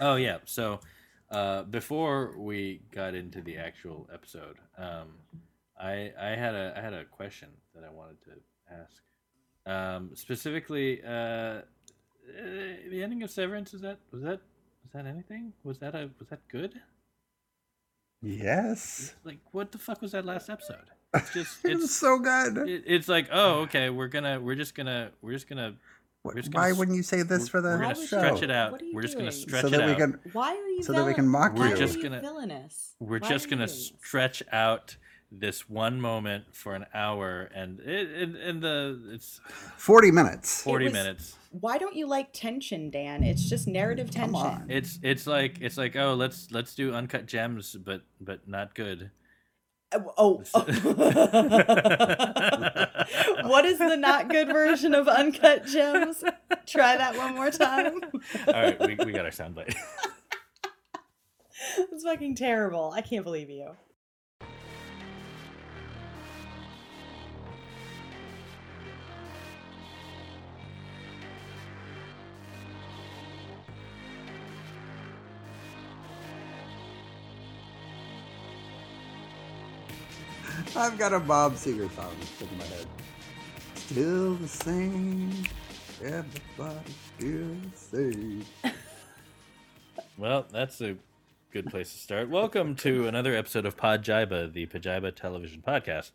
Oh yeah. So uh, before we got into the actual episode, um, I I had a I had a question that I wanted to ask. Um, specifically, uh, the ending of Severance is that was that was that anything? Was that a was that good? Yes. Like what the fuck was that last episode? It's just It was it's so good. it, it's like oh okay we're gonna we're just gonna we're just gonna Wh- just gonna Why wouldn't you say this for the we're Why gonna show? stretch it out. What are you We're just gonna doing? stretch so it that we out. can Why are you So that we can villain- mock Why you. are Just gonna- villainous? we're Why just gonna doing stretch out this one moment for an hour and it and, and the it's 40 minutes. 40 was- minutes Why don't you like tension, Dan? It's just narrative Come tension. on. it's it's like it's like oh let's let's do uncut gems but but not good Oh. oh. what is the not good version of Uncut Gems? Try that one more time. all right we, we got our soundbite It's fucking terrible. I can't believe you. I've got a Bob Seger song stuck in my head. Still the same. Everybody still the same. well that's a good place to start welcome to another episode of pod jiba the pajiba television podcast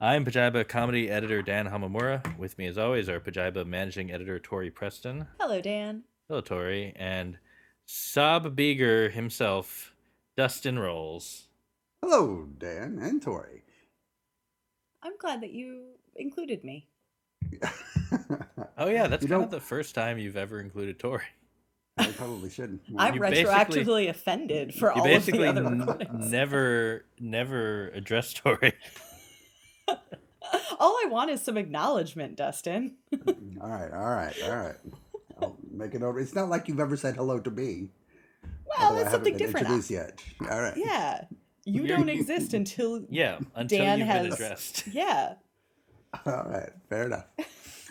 i'm pajiba comedy editor dan hamamura with me as always our pajiba managing editor tori preston Hello, Dan. Hello, Tori, and Sob Beeger himself, Dustin Rowles. Hello, Dan and Tori. I'm glad that you included me. Oh yeah, that's You kind know- of the first time you've ever included Tori. I probably shouldn't. I'm You retroactively offended for You all of the basically other n- never, never addressed Tori. all I want is some acknowledgement, Dustin. all right, all right, all right. I'll make it over. It's not like you've ever said hello to me. Well, although I that's haven't something different. Introduced yet. All right. Yeah. You don't exist until Yeah, until Dan you've been has- addressed. yeah. All right, fair enough.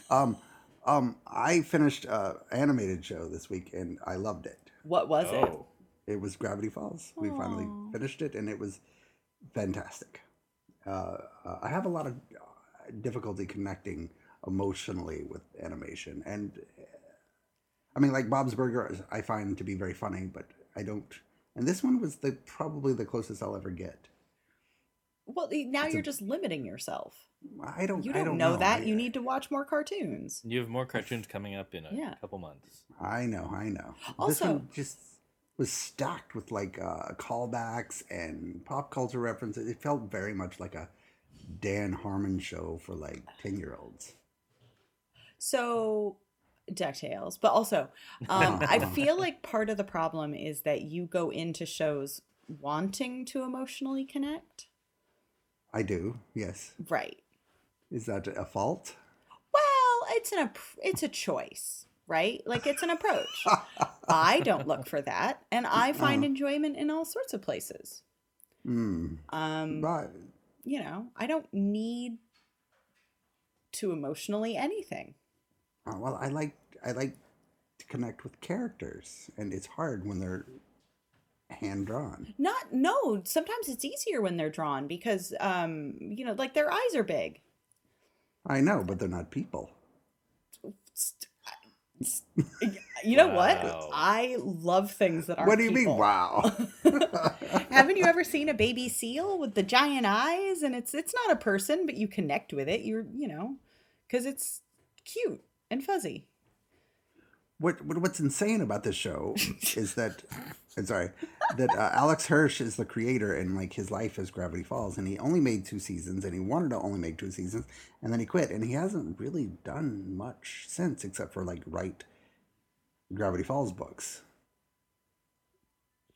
Um, um, I finished a animated show this week and I loved it. What was it? Oh, It was Gravity Falls. We finally finished it and it was fantastic. Uh, uh, I have a lot of uh, difficulty connecting emotionally with animation, and uh, I mean, like Bob's Burger, I find to be very funny, but I don't. And this one was the probably the closest I'll ever get. Well, now It's you're a- just limiting yourself. I don't. You don't, don't know, that. I- You need to watch more cartoons. you have more cartoons coming up in a Yeah. couple months. I know, I know. this Also- one just was stacked with like uh, callbacks and pop culture references. It felt very much like a Dan Harmon show for like ten year olds. So, DuckTales. But also, um, I feel like part of the problem is that you go into shows wanting to emotionally connect. I do, yes. Right. Is that a fault? Well, it's an it's a choice, right? Like it's an approach. I don't look for that, and I find Uh-huh. enjoyment in all sorts of places. Hmm. Um, Right. you know, I don't need to emotionally anything. Uh, well, I like I like to connect with characters, and it's hard when they're hand drawn. Not no, sometimes it's easier when they're drawn because um, you know, like their eyes are big. I know, but they're not people. You know Wow. what? I love things that aren't what do you mean? Wow. Haven't you ever seen a baby seal with the giant eyes? And it's it's not a person, but you connect with it. You're you know, because it's cute and fuzzy. what, what what's insane about this show is that I'm sorry that uh, Alex Hirsch is the creator and like his life is Gravity Falls and he only made two seasons and he wanted to only make two seasons and then he quit and he hasn't really done much since except for like write Gravity Falls books.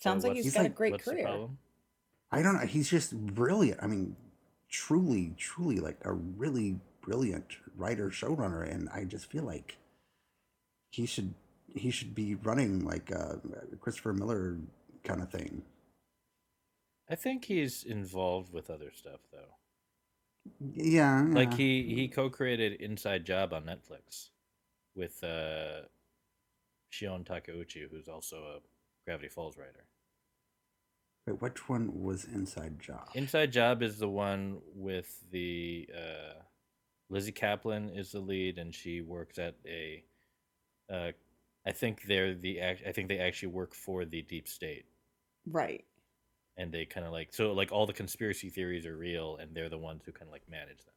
Sounds like he's He's got a great career. I don't know. He's just brilliant. I mean, truly, truly like a really brilliant writer showrunner, and I just feel like he should he should be running like a Christopher Miller kind of thing. I think he's involved with other stuff though. Yeah, Like he he co-created Inside Job on Netflix with uh Shion Takeuchi, who's also a Gravity Falls writer. Wait, which one was Inside Job? Inside Job is the one with the uh, Lizzy Caplan is the lead, and she works at a. Uh, I think they're the. act- I think they actually work for the deep state, Right. and they kind of like so like all the conspiracy theories are real, and they're the ones who kind of like manage them.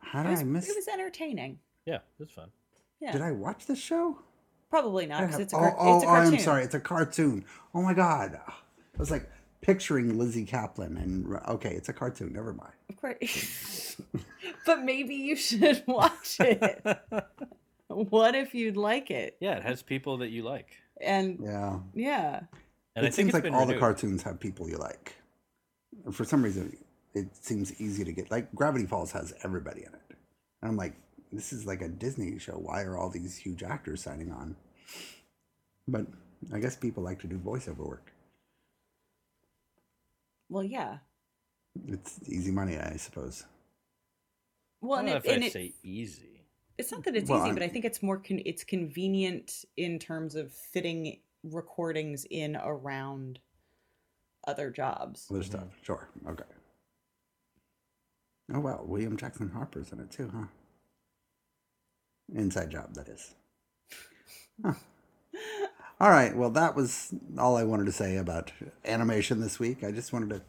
How did was, I miss? it was entertaining. Yeah, it was fun. Yeah. Did I watch this show? Probably not because have- it's a, oh, car- oh, it's a oh, cartoon. I'm sorry. It's a cartoon. Oh my god. I was like picturing Lizzy Caplan and okay, it's a cartoon. Never mind. Of course. but maybe you should watch it. what if you'd like it? Yeah, it has people that you like, And Yeah. yeah. and I it think seems it's like been all the cartoons have people you like. For some reason, it seems easy to get. Like Gravity Falls has everybody in it. And I'm like, this is like a Disney show. Why are all these huge actors signing on? But I guess people like to do voiceover work. Well, yeah. It's easy money, eh, I suppose. Well, I and, don't know it, if and I'd it, say easy. it's not that it's Well, easy, I'm- but I think it's more con- it's convenient in terms of fitting recordings in around other jobs. Other stuff. Mm-hmm. Sure. Okay. Oh wow, William Jackson Harper's in it too, huh? Inside job, that is. Huh. All right. Well, that was all I wanted to say about animation this week. I just wanted to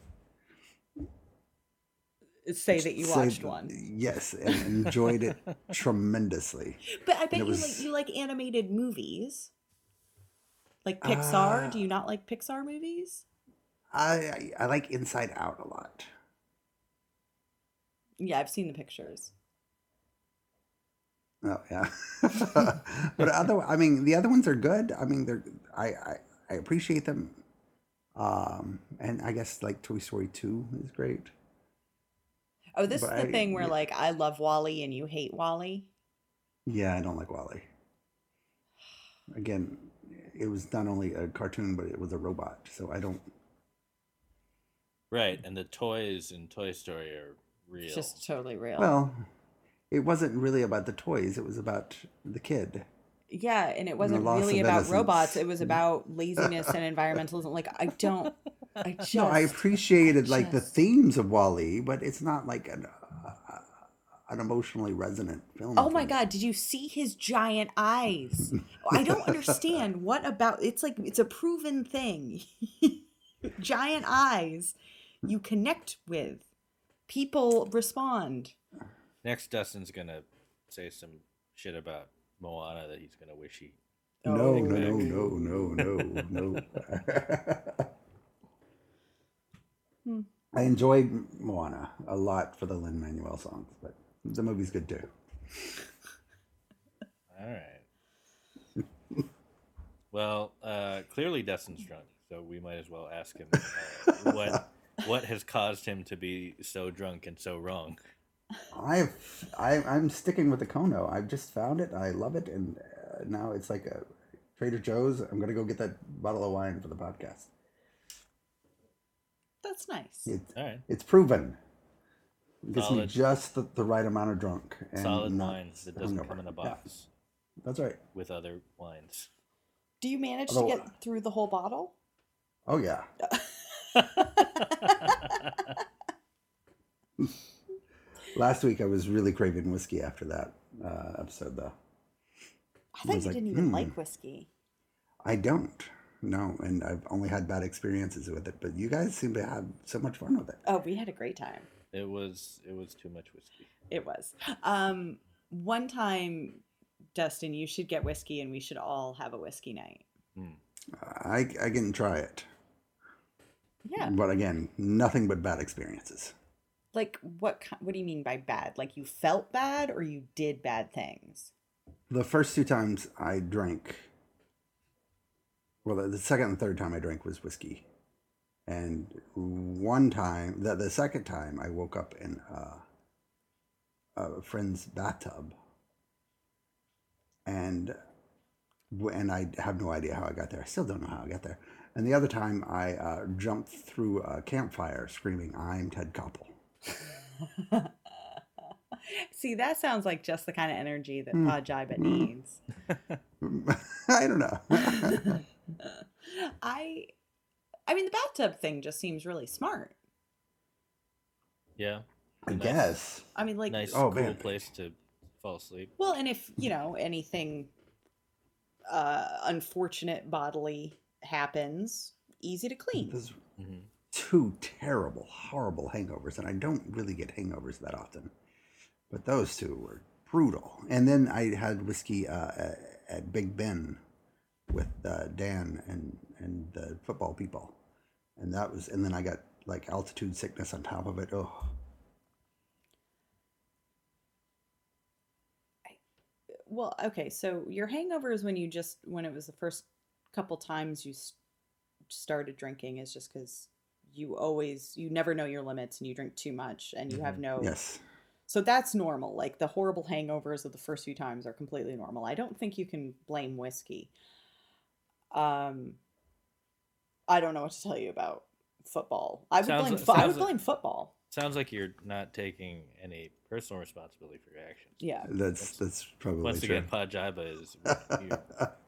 Say that you say watched that- one. Yes, and enjoyed it tremendously. But I bet you was- like you like animated movies. Like Pixar? Uh, Do you not like Pixar movies? I, I I like Inside Out a lot. Yeah, I've seen the pictures. Oh yeah, but other, I mean, the other ones are good. I mean, they're I I, I appreciate them, um, and I guess like Toy Story Two is great. Oh, this But is the I- thing where yeah. like I love WALL-E and you hate WALL-E. Yeah, I don't like WALL-E. Again, it was not only a cartoon, but it was a robot, so I don't. Right, and the toys in Toy Story are real. It's just totally real. Well, it wasn't really about the toys; it was about the kid. yeah, and it wasn't loss really about innocence. robots. It was about laziness and environmentalism. Like I don't. I just. no, I appreciated like the themes of WALL-E, but it's not like an uh, an emotionally resonant film. Oh my me. god, did you see his giant eyes? I don't understand what about it's like it's a proven thing. giant eyes you connect with. People respond. Next, Dustin's gonna say some shit about Moana that he's gonna wish he. No, Oh. no, no, no, no, no, no. Hmm. I enjoyed Moana a lot for the Lin Manuel songs, but the movie's good too. All right. well, uh, clearly Dustin's drunk, so we might as well ask him uh, what what has caused him to be so drunk and so wrong. I've I, I'm sticking with the Kono. I've just found it. I love it, and uh, now it's like a Trader Joe's. I'm gonna go get that bottle of wine for the podcast. That's nice. It's All right, it's proven. It gets me Solid. just the, the right amount of drunk. And solid not wine that doesn't hungover. come in a Yeah, box that's right. with other wines. Do you manage to Although- get through the whole bottle? Oh yeah. Last week I was really craving whiskey after that uh, episode, though. I thought was you like, didn't even hmm. like whiskey. I don't. No, and I've only had bad experiences with it. But you guys seem to have so much fun with it. Oh, we had a great time. It was it was too much whiskey. It was. Um, one time, Dustin, you should get whiskey and we should all have a whiskey night. I I can try it, Yeah. but again, nothing but bad experiences. Like what? What do you mean by bad? Like you felt bad or you did bad things? The first two times I drank, well, the, the second and third time I drank was whiskey, and one time, the the second time, I woke up in uh, a friend's bathtub, and and I have no idea how I got there. I still don't know how I got there. And the other time, I uh, jumped through a campfire screaming, "I'm Ted Koppel." See, that sounds like just the kind of energy that Hmm. Pod Jiba needs. I don't know. I I mean the bathtub thing just seems really smart. Yeah. I Nice. guess. I mean like nice, Oh, cool man. place to fall asleep. well and if, you know, anything uh unfortunate bodily happens, easy to clean. Those hmm two terrible, horrible hangovers, and I don't really get hangovers that often, but those two were brutal. And then I had whiskey uh, at, Big Ben with uh, Dan and and the football people, and that was. And then I got like altitude sickness on top of it. Oh, Well, okay, so your hangover is when you just when it was the first couple times you s- started drinking is just because you always you never know your limits and you drink too much and you have Mhm. no yes. so that's normal like the horrible hangovers of the first few times are completely normal i don't think you can blame whiskey um i don't know what to tell you about football i would Sounds blame like- fo- i sounds would like- blame football Sounds like you're not taking any personal responsibility for your actions. yeah That's that's probably Once true. again, Pajiba is you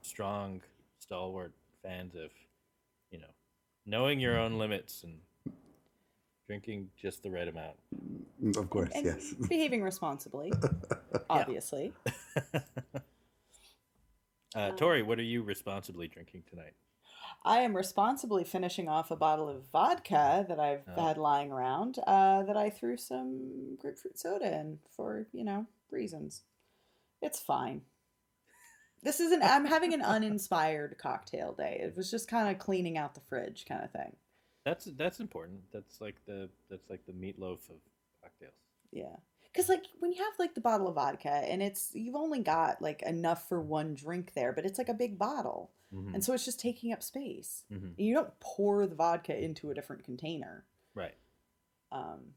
strong, stalwart fans of, you know, knowing your own limits and drinking just the right amount. of course, and yes. behaving responsibly obviously Uh, Tori, what are you responsibly drinking tonight? I am responsibly finishing off a bottle of vodka that I've Oh. had lying around uh, that I threw some grapefruit soda in for, you know, reasons. It's fine. This isn't, I'm having an uninspired cocktail day. It was just kind of cleaning out the fridge kind of thing. That's that's important. That's like the that's like the meatloaf of cocktails. Yeah. Because, like, when you have, like, the bottle of vodka and it's, you've only got, like, enough for one drink there, but it's like a big bottle. Mhm. And so it's just taking up space. Mhm. You don't pour the vodka into a different container. Right. Um,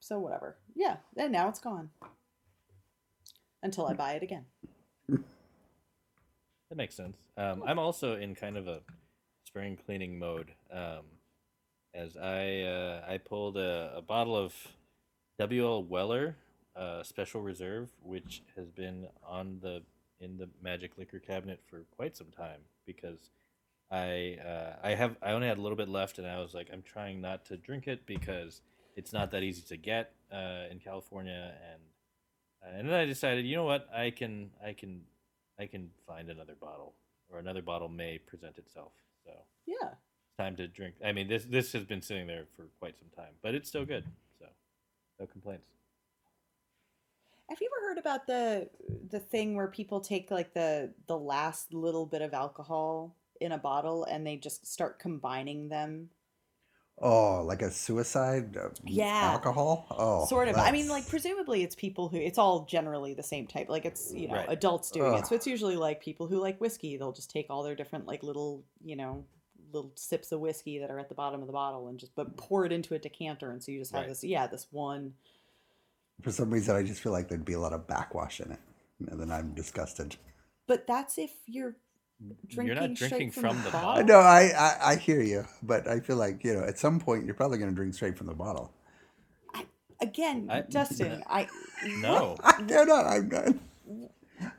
so whatever. Yeah, and now it's gone. Until I buy it again. That makes sense. Um, I'm also in kind of a spring cleaning mode. Um, as I uh, I pulled a, a bottle of W.L. Weller uh, Special Reserve, which has been on the in the Magic Liquor cabinet for quite some time because I uh, I have I only had a little bit left, and I was like I'm trying not to drink it because it's not that easy to get uh, in California, and and then I decided, you know what, I can I can I can find another bottle, or another bottle may present itself. So Yeah. it's time to drink. I mean, this this has been sitting there for quite some time, but it's still good. So no complaints. Have you ever heard about the the thing where people take like the the last little bit of alcohol in a bottle and they just start combining them? Oh, like a suicide uh, Yeah. alcohol? Oh. sort of. I mean, like presumably it's people who it's all generally the same type. Like it's you know Right. adults doing it, so it's usually like people who like whiskey. They'll just take all their different like little you know little sips of whiskey that are at the bottom of the bottle and just but pour it into a decanter, and so you just have Right. this yeah this one. For some reason, I just feel like there'd be a lot of backwash in it. And then I'm disgusted. But that's if you're You're not Drinking from from, the the bottle? I bottle. know, I, I, I hear you, but I feel like, you know, at some point, you're probably going to drink straight from the bottle. again, I- Dustin. I No. I, no, no, I'm not.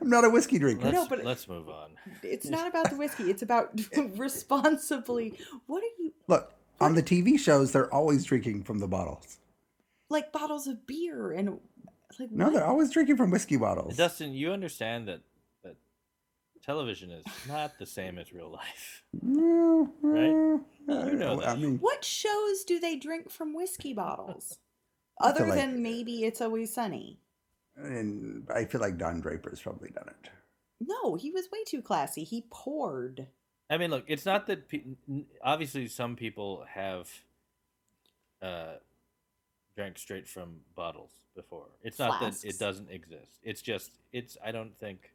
I'm not a whiskey drinker. Let's, No, but- let's move on. It's not about the whiskey. It's about responsibly. What are you Look, on the TV shows, they're always drinking from the bottles. like bottles of beer and like No, what? they're always drinking from whiskey bottles. Dustin, you understand that that television is not the same as real life. Right? uh, You know I mean, What shows do they drink from whiskey bottles? Other like- than maybe It's Always Sunny. and I feel like Don Draper's probably done it. No, he was way too classy. He poured. I mean, look, it's not that pe- n- obviously some people have uh, drank straight from bottles before. It's not that Flasks. it doesn't exist. It's just it's I don't think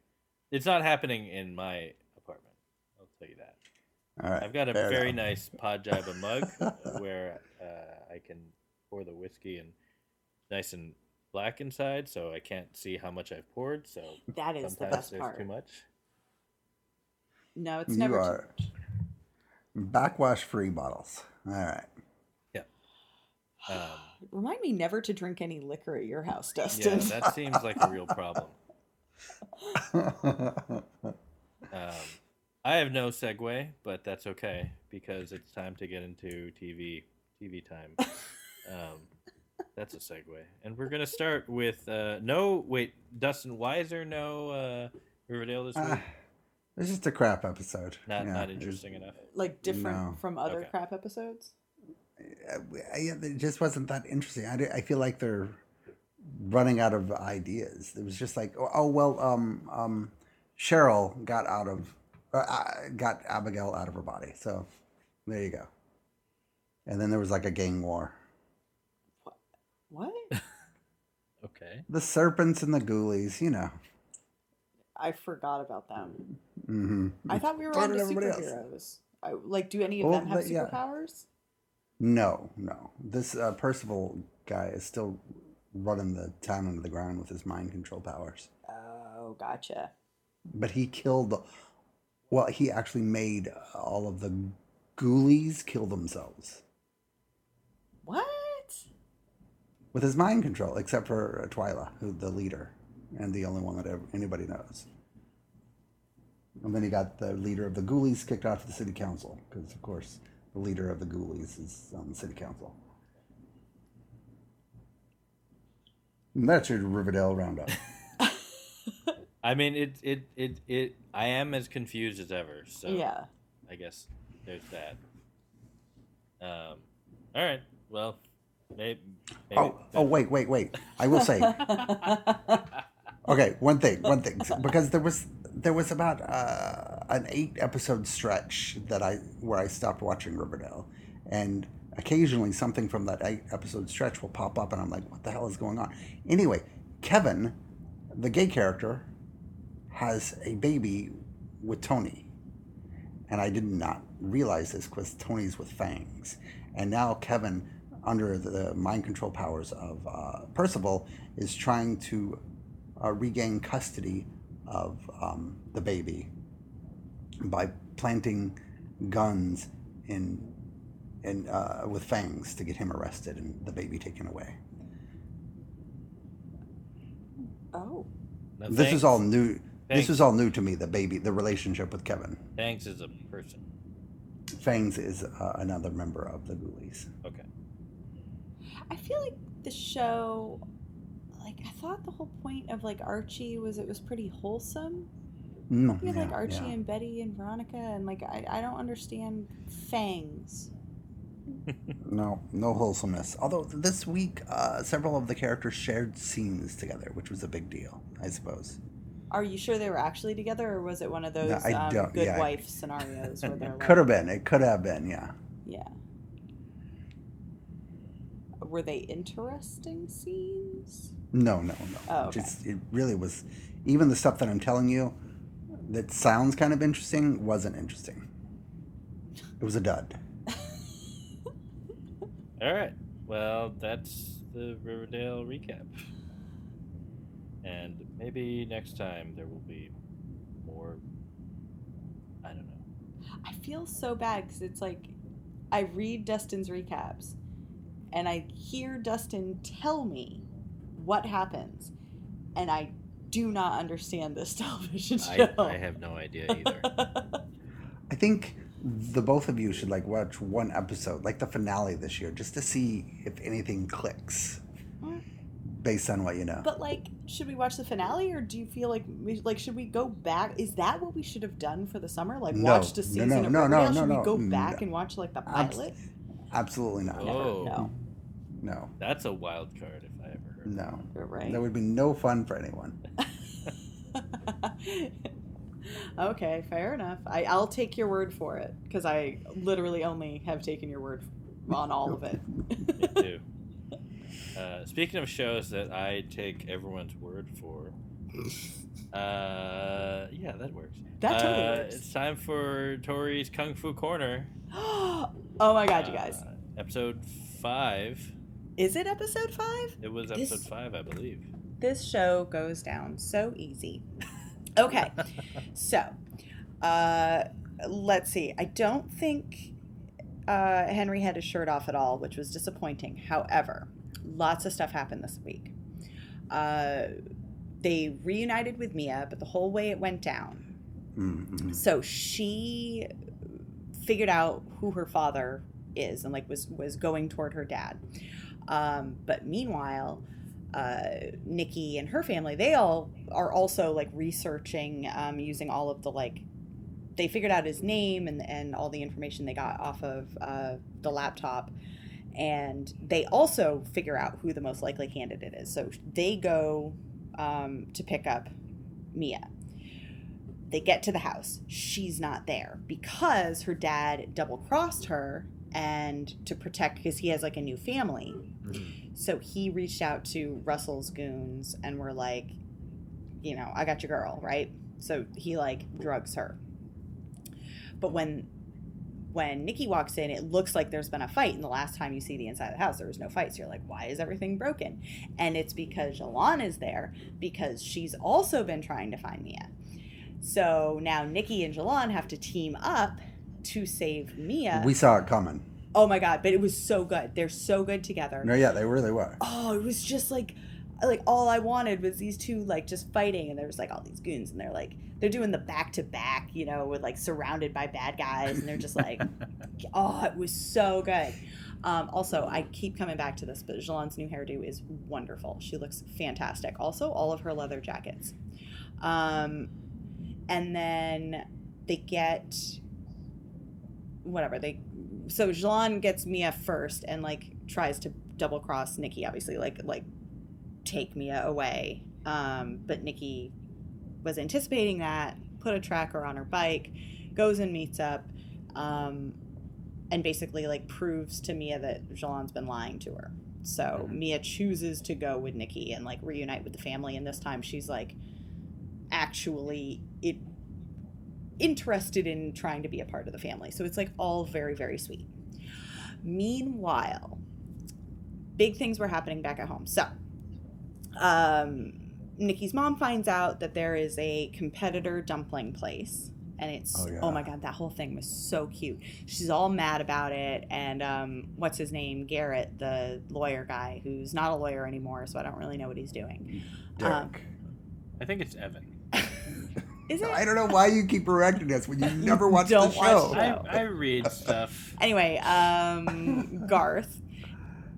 it's not happening in my apartment. I'll tell you that. All right. I've got a fair very enough. nice Podjiba mug where uh, I can pour the whiskey and nice and black inside, so I can't see how much I've poured. So That is the sometimes best there's part. too much. No, it's You never too much. Backwash free bottles. All right. Um, Remind me never to drink any liquor at your house, Dustin. yeah, Dustin. that seems like a real problem. Um, I have no segue, but that's okay because it's time to get into TV TV time. um, that's a segue, and we're gonna start with uh, no wait, Dustin Weiser, no uh, Riverdale this week. Ah, it's just a crap episode. not Yeah, not interesting enough. Like different No. from other Okay. crap episodes. uh, I- it just wasn't that interesting. I, I feel like they're running out of ideas. It was just like, oh, oh, well, um, um, Cheryl got out of, uh, uh, got Abigail out of her body. So there you go. And then there was like a gang war. What? Okay. The serpents and the ghoulies, you know. I forgot about them. hmm I thought we were So on to superheroes. I, like, do any of Well, them have but yeah. superpowers? No, no. This uh, Percival guy is still running the town under the ground with his mind control powers. Oh, gotcha. but he killed well he actually made all of the ghoulies kill themselves What? with his mind control except for twyla who the leader and the only one that ever, anybody knows and then he got the leader of the ghoulies kicked off the city council because of course the leader of the ghoulies is on the city council and that's your riverdale roundup I mean, it it it it. I am as confused as ever. So Yeah. I guess there's that. Um. All right. Well, maybe. maybe oh oh wait wait wait i will say Okay, one thing, one thing, because there was there was about uh, an eight episode stretch that I where I stopped watching Riverdale, and occasionally something from that eight episode stretch will pop up, and I'm like, what the hell is going on? Anyway, Kevin, the gay character, has a baby with Tony, and I did not realize this because Tony's with fangs, and now Kevin, under the mind control powers of uh, Percival, is trying to uh, regain custody of um, the baby by planting guns in in uh, with fangs to get him arrested and the baby taken away. oh. No, this thanks. is all new. This is all new to me. The baby, the relationship with Kevin. Fangs is a person. Fangs is uh, another member of the Ghoulies. Okay. I feel like the show, like, I thought the whole point of, like, Archie was it was pretty wholesome. No, You had, like, yeah, Archie yeah. and Betty and Veronica, and, like, I, I don't understand fangs. No, no wholesomeness. Although this week, uh, several of the characters shared scenes together, which was a big deal, I suppose. Are you sure they were actually together, or was it one of those I um, good yeah. wife scenarios where they're Could have been. It could have been. Yeah. yeah. Were they interesting scenes? No, no, no. Oh, okay. Just it really was. Even the stuff that I'm telling you, that sounds kind of interesting, wasn't interesting. It was a dud. All right. Well, that's the Riverdale recap. And maybe next time there will be more. I don't know. I feel so bad because it's like I read Dustin's recaps and I hear Dustin tell me what happens, and I do not understand this television I, show. I have no idea either. I think the both of you should like watch one episode, like the finale this year, just to see if anything clicks, Mm. based on what you know. But like, should we watch the finale, or do you feel like we, like should we go back? Is that what we should have done for the summer? Like No. watch the season no, of no, no, no, should no, we go no. back and watch like the Abs- pilot? Absolutely not. Never. Oh. No. No, That's a wild card if I ever heard. no. You're right. There would be no fun for anyone. okay, fair enough. I, I'll take your word for it because I literally only have taken your word on all of it. Me too. Uh, speaking of shows that I take everyone's word for, uh, yeah, that works. That totally Uh, works. It's time for Tori's Kung Fu Corner. oh my god, you guys! Uh, episode five. Is it episode five? It was This- episode five, I believe. This show goes down so easy. Okay, so uh, let's see. I don't think uh, Henry had his shirt off at all, which was disappointing. However, lots of stuff happened this week. Uh, they reunited with Mia, but the whole way it went down Mm-hmm. So she figured out who her father is and like was was going toward her dad. Um, but meanwhile, uh, Nikki and her family, they all are also like researching um, using all of the like they figured out his name and, and all the information they got off of uh, the laptop. And they also figure out who the most likely candidate is. So they go um, to pick up mia. They get to the house. She's not there because her dad double crossed her and to protect because he has like a new family So he reached out to Russell's goons and were like, you know, I got your girl, right? So he like drugs her. But when when Nikki walks in, it looks like there's been a fight. And the last time you see the inside of the house, there was no fight. So you're like, why is everything broken? And it's because Zhilan is there because she's also been trying to find Mia. So now Nikki and Zhilan have to team up to save Mia. We saw it coming. Oh my god, but it was so good. They're so good together No, yeah, they really were. oh, it was just like like all I wanted was these two like just fighting and there was like all these goons and they're like they're doing the back to back, you know, with like surrounded by bad guys and they're just like oh, it was so good. Um, also, I keep coming back to this, but Zhilan's new hairdo is wonderful. She looks fantastic. Also, all of her leather jackets. Um, and then they get whatever they. So Zhilan gets Mia first and like tries to double cross Nikki. Obviously, like like take Mia away. Um, but Nikki was anticipating that. Put a tracker on her bike, goes and meets up. Um, and basically like proves to Mia that Zhilan's been lying to her. So Mhm. Mia chooses to go with Nikki and like reunite with the family, and this time she's like actually it interested in trying to be a part of the family. So it's like all very very sweet. Meanwhile, big things were happening back at home. So, um, Nikki's mom finds out that there is a competitor dumpling place. And it's Oh, oh, my god, that whole thing was so cute. She's all mad about it, and um, what's his name, Garrett, the lawyer guy, who's not a lawyer anymore, so I don't really know what he's doing. Um, Derek. I think it's Evan. Is it? I don't know why you keep correcting us when you never watch the don't watch show. the- I, I read stuff. anyway, um, Garth.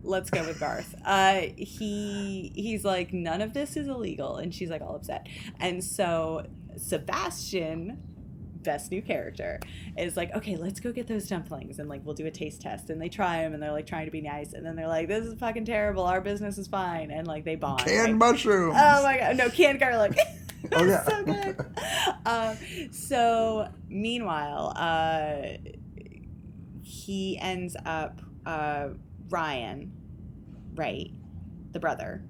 Let's go with Garth. Uh, he he's like none of this is illegal, and she's like all upset. And so Sebastian, best new character, is like, okay, let's go get those dumplings, and like we'll do a taste test. And they try them, and they're like trying to be nice, and then they're like, this is fucking terrible. Our business is fine, and like they bond. Canned right? mushrooms. Oh my god, no canned garlic. Oh, yeah. so good. Um, so meanwhile, uh, he ends up uh, Ryan, right, the brother.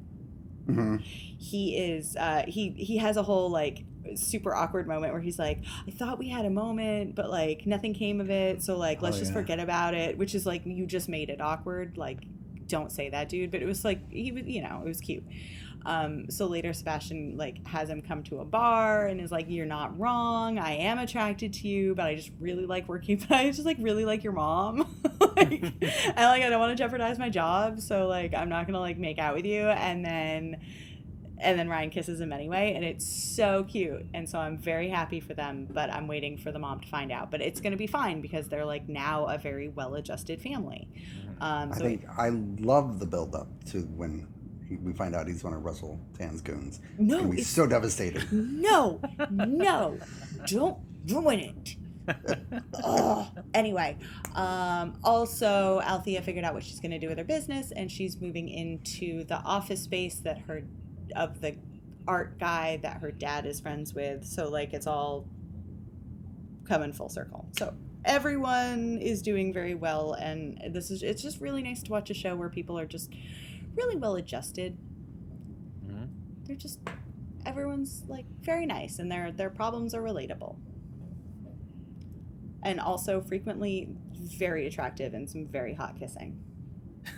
Mhm. He is uh, he he has a whole like super awkward moment where he's like, I thought we had a moment, but like nothing came of it. So like let's Oh, just yeah. forget about it. Which is like you just made it awkward. Like don't say that, dude. But it was like he was you know it was cute. Um, so later, Sebastian like has him come to a bar and is like, "You're not wrong. I am attracted to you, but I just really like working. But I just like really like your mom. like, and like I don't want to jeopardize my job, so like I'm not gonna like make out with you." And then, and then Ryan kisses him anyway, and it's so cute. And so I'm very happy for them, but I'm waiting for the mom to find out. But it's gonna be fine because they're like now a very well-adjusted family. Um, I think I love the build up to when we find out he's one of Russell Tan's goons. no, and we're so devastated. No, no, don't ruin it. Ugh. Anyway, um, also Althea figured out what she's going to do with her business, and she's moving into the office space that her of the art guy that her dad is friends with. So like it's all coming full circle. So everyone is doing very well, and this is it's just really nice to watch a show where people are just really well adjusted Mhm. they're just everyone's like very nice and their their problems are relatable and also frequently very attractive and some very hot kissing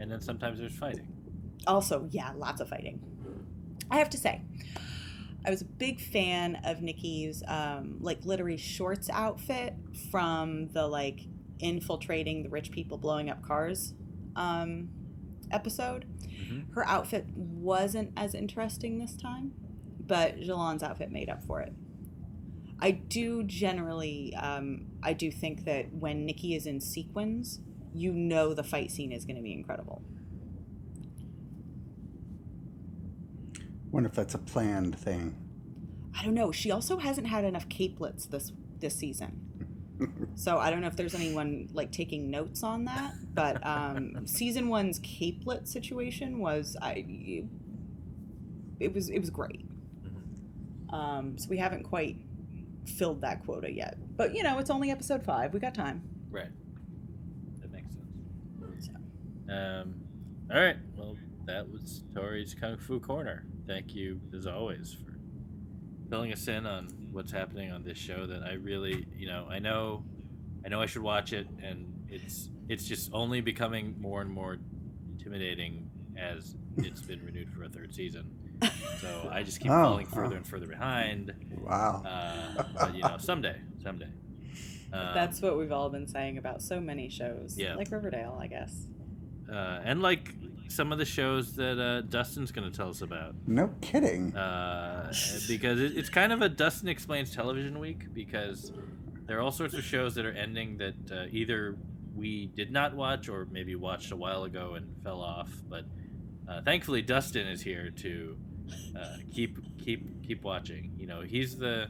And then sometimes there's fighting. Also yeah lots of fighting i have to say i was a big fan of nikki's um, like glittery shorts outfit from the like infiltrating the rich people blowing up cars um, episode Mhm. her outfit wasn't as interesting this time but Zhilan's outfit made up for it. I do generally, um, I do think that when Nikki is in sequins, you know the fight scene is going to be incredible. Wonder if that's a planned thing. I don't know. She also hasn't had enough capelets this this season. So I don't know if there's anyone like taking notes on that, but um, season one's capelet situation was I it was it was great. Um, so we haven't quite filled that quota yet, but you know it's only episode five. We got time. Right. That makes sense. So. Um, all right. Well, that was Tori's Kung Fu Corner. Thank you, as always, for filling us in on what's happening on this show. That I really, you know, I know, I know I should watch it, and it's it's just only becoming more and more intimidating as it's been renewed for a third season. So I just keep Oh, falling oh. further and further behind. Wow. Uh, but you know, someday, someday. Um, That's what we've all been saying about so many shows, Yeah. like Riverdale, I guess. uh, and like some of the shows that uh, Dustin's going to tell us about. no kidding. uh, because it, it's kind of a Dustin Explains Television week because there are all sorts of shows that are ending that uh, either we did not watch or maybe watched a while ago and fell off. But uh, thankfully, Dustin is here to uh, keep keep keep watching. You know, he's the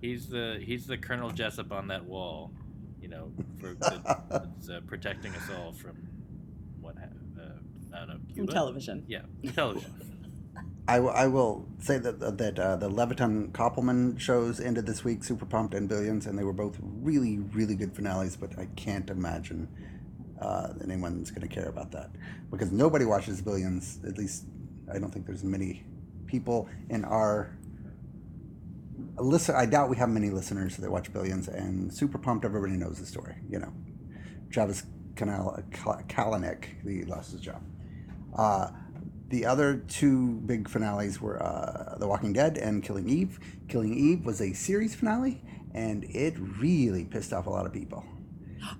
he's the he's the Colonel Jessup on that wall. You know, for that, that's uh, protecting us all from uh, I don't From television. Yeah, television. I, w- I will say that that uh, the Levien Koppelman shows ended this week, Super Pumped and Billions, and they were both really, really good finales. But I can't imagine uh, anyone's going to care about that because nobody watches Billions. At least I don't think there's many people in our listen. I doubt we have many listeners that watch Billions. And Super Pumped, everybody knows the story. You know, Travis Kanal- Kal- Kalanick, he lost his job. Uh, the other two big finales were uh, The Walking Dead and Killing Eve. Killing Eve was a series finale, and it really pissed off a lot of people.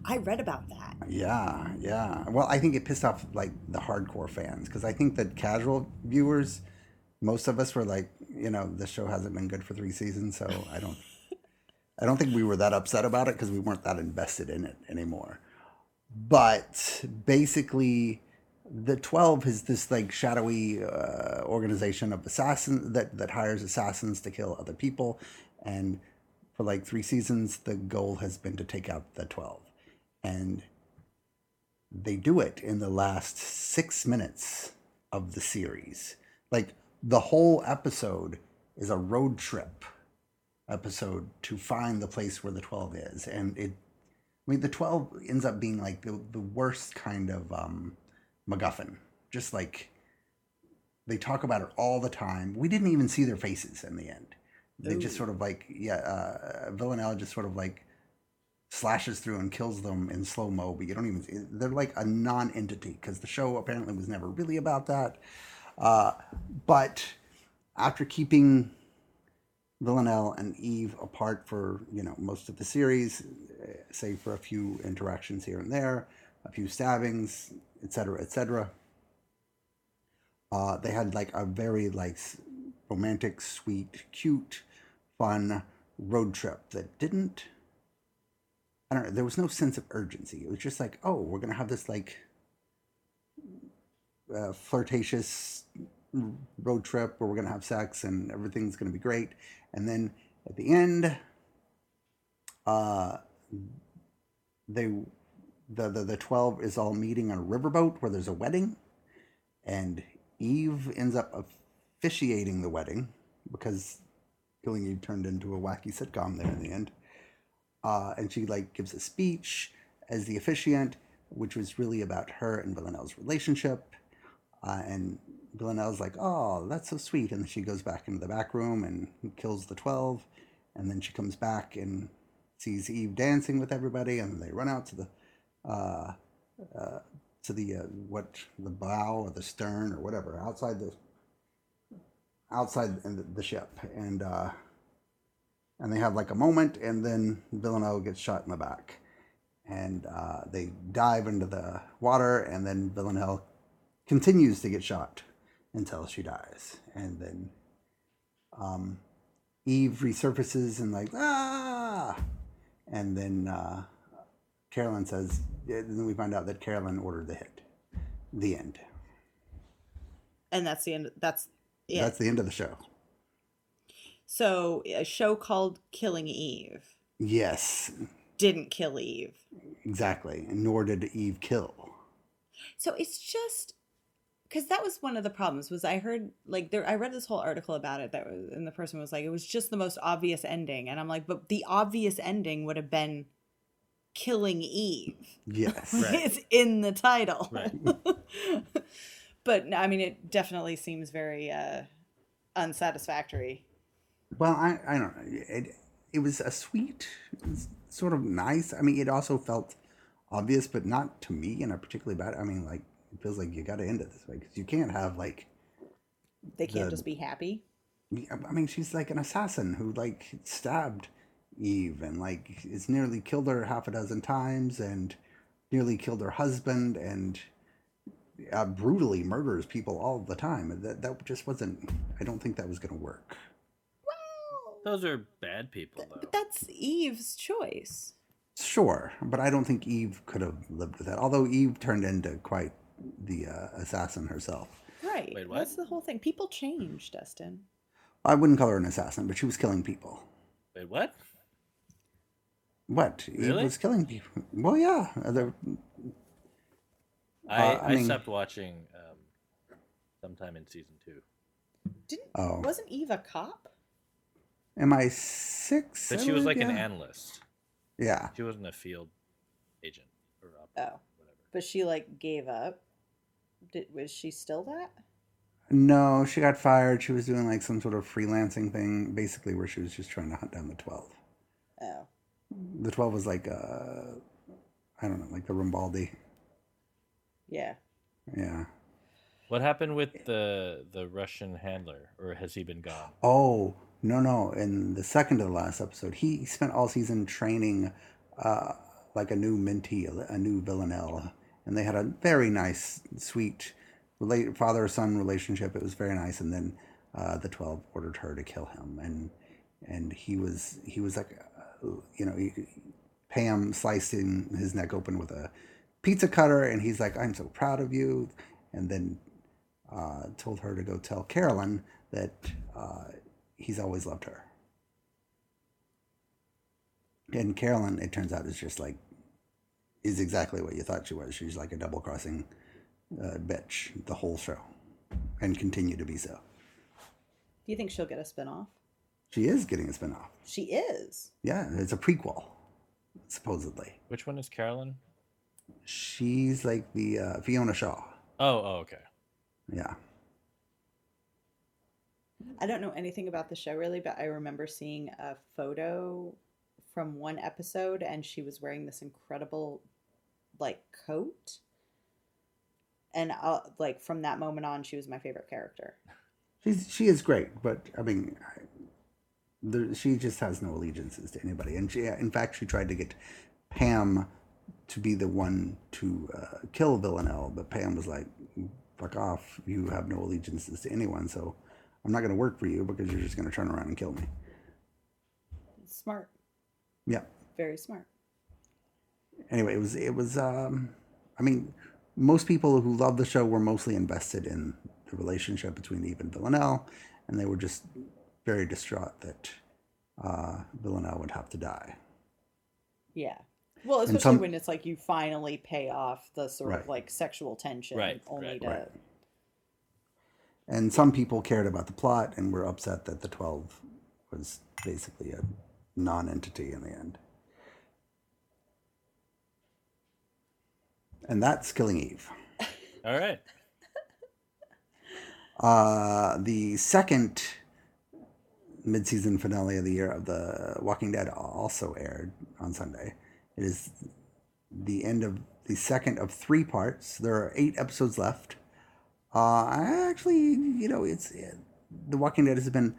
I read about that. Yeah, yeah. Well, I think it pissed off like the hardcore fans because I think that casual viewers, most of us were like, you know, the show hasn't been good for three seasons, so I don't, I don't think we were that upset about it because we weren't that invested in it anymore. But basically, the Twelve is this like shadowy uh, organization of assassins that that hires assassins to kill other people, and for like three seasons, the goal has been to take out the Twelve, and they do it in the last six minutes of the series. Like the whole episode is a road trip episode to find the place where the 12 is. And it, I mean, the 12 ends up being like the, the worst kind of um, MacGuffin. Just like they talk about it all the time. We didn't even see their faces in the end. They just sort of like, yeah, uh, Villanelle just sort of like slashes through and kills them in slow mo, but you don't even. They're like a non-entity because the show apparently was never really about that. Uh, but after keeping Villanelle and Eve apart for you know most of the series, eh, save for a few interactions here and there, a few stabbings, etc., etc. Uh, they had like a very like romantic, sweet, cute, fun road trip that didn't I don't know. There was no sense of urgency. It was just like, oh, we're gonna have this like uh, flirtatious road trip where we're gonna have sex and everything's gonna be great. And then at the end, uh, they the the the twelve is all meeting on a riverboat where there's a wedding, and Eve ends up officiating the wedding because Killing Eve turned into a wacky sitcom there in the end. Uh, and she like gives a speech as the officiant, which was really about her and Villanelle's relationship. Uh, and Villanelle's like, "Oh, that's so sweet," and she goes back into the back room and kills the twelve, and then she comes back and sees Eve dancing with everybody, and they run out to the uh, uh, to the uh, what the bow or the stern or whatever outside the outside the, the ship, and uh, and they have like a moment, and then Villanelle gets shot in the back, and uh, they dive into the water, and then Villanelle continues to get shot until she dies, and then um, Eve resurfaces and like ah, and then uh, Carolyn says. Then we find out that Carolyn ordered the hit. The end. And that's the end. That's it. That's the end of the show. so a show called Killing Eve Yes, didn't kill Eve. exactly. Nor did Eve kill. So it's just because that was one of the problems was I heard like there I read this whole article about it that was and the person was like it was just the most obvious ending and I'm like but the obvious ending would have been killing Eve. Yes. Right. it's in the title. Right. but I mean it definitely seems very uh unsatisfactory. Well, I, I don't know. It, it was a sweet, sort of nice. I mean, it also felt obvious, but not to me in a particularly bad. I mean, like it feels like you got to end it this way because you can't have like. They can't The- just be happy. I mean, she's like an assassin who like stabbed Eve and like it's nearly killed her half a dozen times and nearly killed her husband and uh, brutally murders people all the time. That that just wasn't. I don't think that was going to work. Well, Those are bad people, though. But that's Eve's choice. Sure, but I don't think Eve could have lived with that. Although Eve turned into quite the uh, assassin herself. Right. Wait, what? That's the whole thing. People change, Dustin. I wouldn't call her an assassin, but she was killing people. Wait, what? What? Eve Really? was killing people. Well, yeah. uh, The, I, Uh, I I, mean- stopped watching um, sometime in season two. Didn't Oh. wasn't Eve a cop? am I six? But she was like an analyst. Yeah. She wasn't a field agent or op- Oh. whatever. But she like gave up. Did was she still that? No, she got fired. She was doing like some sort of freelancing thing, basically, where she was just trying to hunt down the 12. Oh. The 12 was like, uh, I don't know, like the Rambaldi. Yeah. Yeah. What happened with the the Russian handler, or has he been gone? Oh, no, no. In the second to the last episode, he spent all season training uh, like a new mentee, a new Villanelle. And they had a very nice, sweet relate, father son relationship. It was very nice. And then uh, the 12 ordered her to kill him. And and he was he was like, you know, Pam sliced in his neck open with a pizza cutter. And he's like, I'm so proud of you. And then uh, told her to go tell Carolyn that uh, he's always loved her. And Carolyn, it turns out, is just like, is exactly what you thought she was. She's like a double crossing uh, bitch the whole show and continue to be so. Do you think she'll get a spinoff? She is getting a spinoff. She is. Yeah, it's a prequel, supposedly. Which one is Carolyn? She's like the uh, Fiona Shaw. Oh, oh, okay. Yeah. I don't know anything about the show really, but I remember seeing a photo from one episode and she was wearing this incredible like coat. And uh, like from that moment on she was my favorite character. She's she is great, but I mean, I, there, she just has no allegiances to anybody. And she, in fact, she tried to get Pam to be the one to uh, kill Villanelle, but Pam was like, "Fuck off! You have no allegiances to anyone, so I'm not going to work for you because you're just going to turn around and kill me." Smart. Yeah. Very smart. Anyway, it was it was. Um, I mean, most people who loved the show were mostly invested in the relationship between Eve and Villanelle, and they were just very distraught that uh, Villanelle would have to die. Yeah. Well, especially some- when it's like you finally pay off the sort Right. of like sexual tension Right, only right, to right. And some people cared about the plot and were upset that the 12 was basically a non entity in the end. And that's Killing Eve. All right. Uh, the second mid-season finale of the year of The Walking Dead also aired on Sunday. It is the end of the second of three parts. There are eight episodes left. Uh, I actually, you know, it's The Walking Dead has been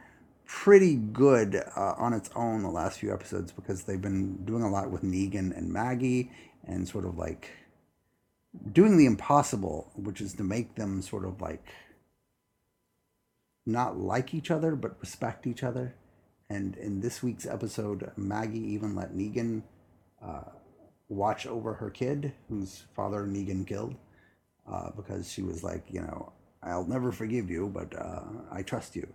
pretty good uh, on its own the last few episodes because they've been doing a lot with Negan and Maggie and sort of like doing the impossible, which is to make them sort of like not like each other but respect each other. And in this week's episode, Maggie even let Negan uh, watch over her kid, whose father Negan killed, uh, because she was like, you know, I'll never forgive you, but uh, I trust you.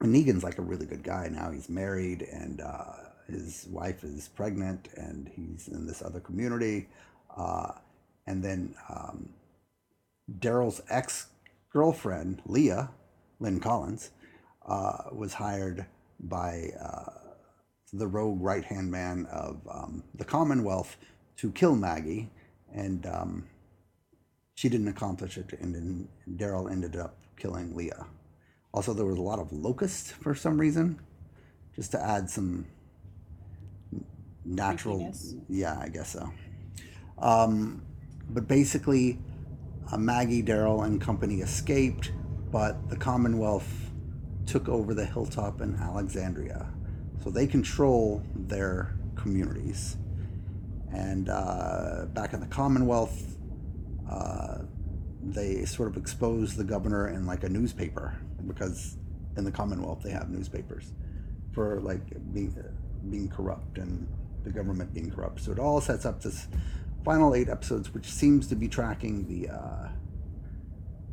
And Negan's like a really good guy now. He's married and uh, his wife is pregnant and he's in this other community. Uh, and then um, Daryl's ex girlfriend, Leah, Lynn Collins, uh, was hired by uh, the rogue right hand man of um, the Commonwealth to kill Maggie. And um, she didn't accomplish it. And then Daryl ended up killing Leah. Also, there was a lot of locusts for some reason, just to add some natural. Creepiness. Yeah, I guess so. Um, but basically, uh, Maggie, Daryl, and company escaped, but the Commonwealth took over the hilltop in Alexandria. So they control their communities. And uh, back in the Commonwealth, uh, they sort of exposed the governor in like a newspaper because in the Commonwealth they have newspapers for like being being corrupt and the government being corrupt. So it all sets up this final eight episodes, which seems to be tracking the uh,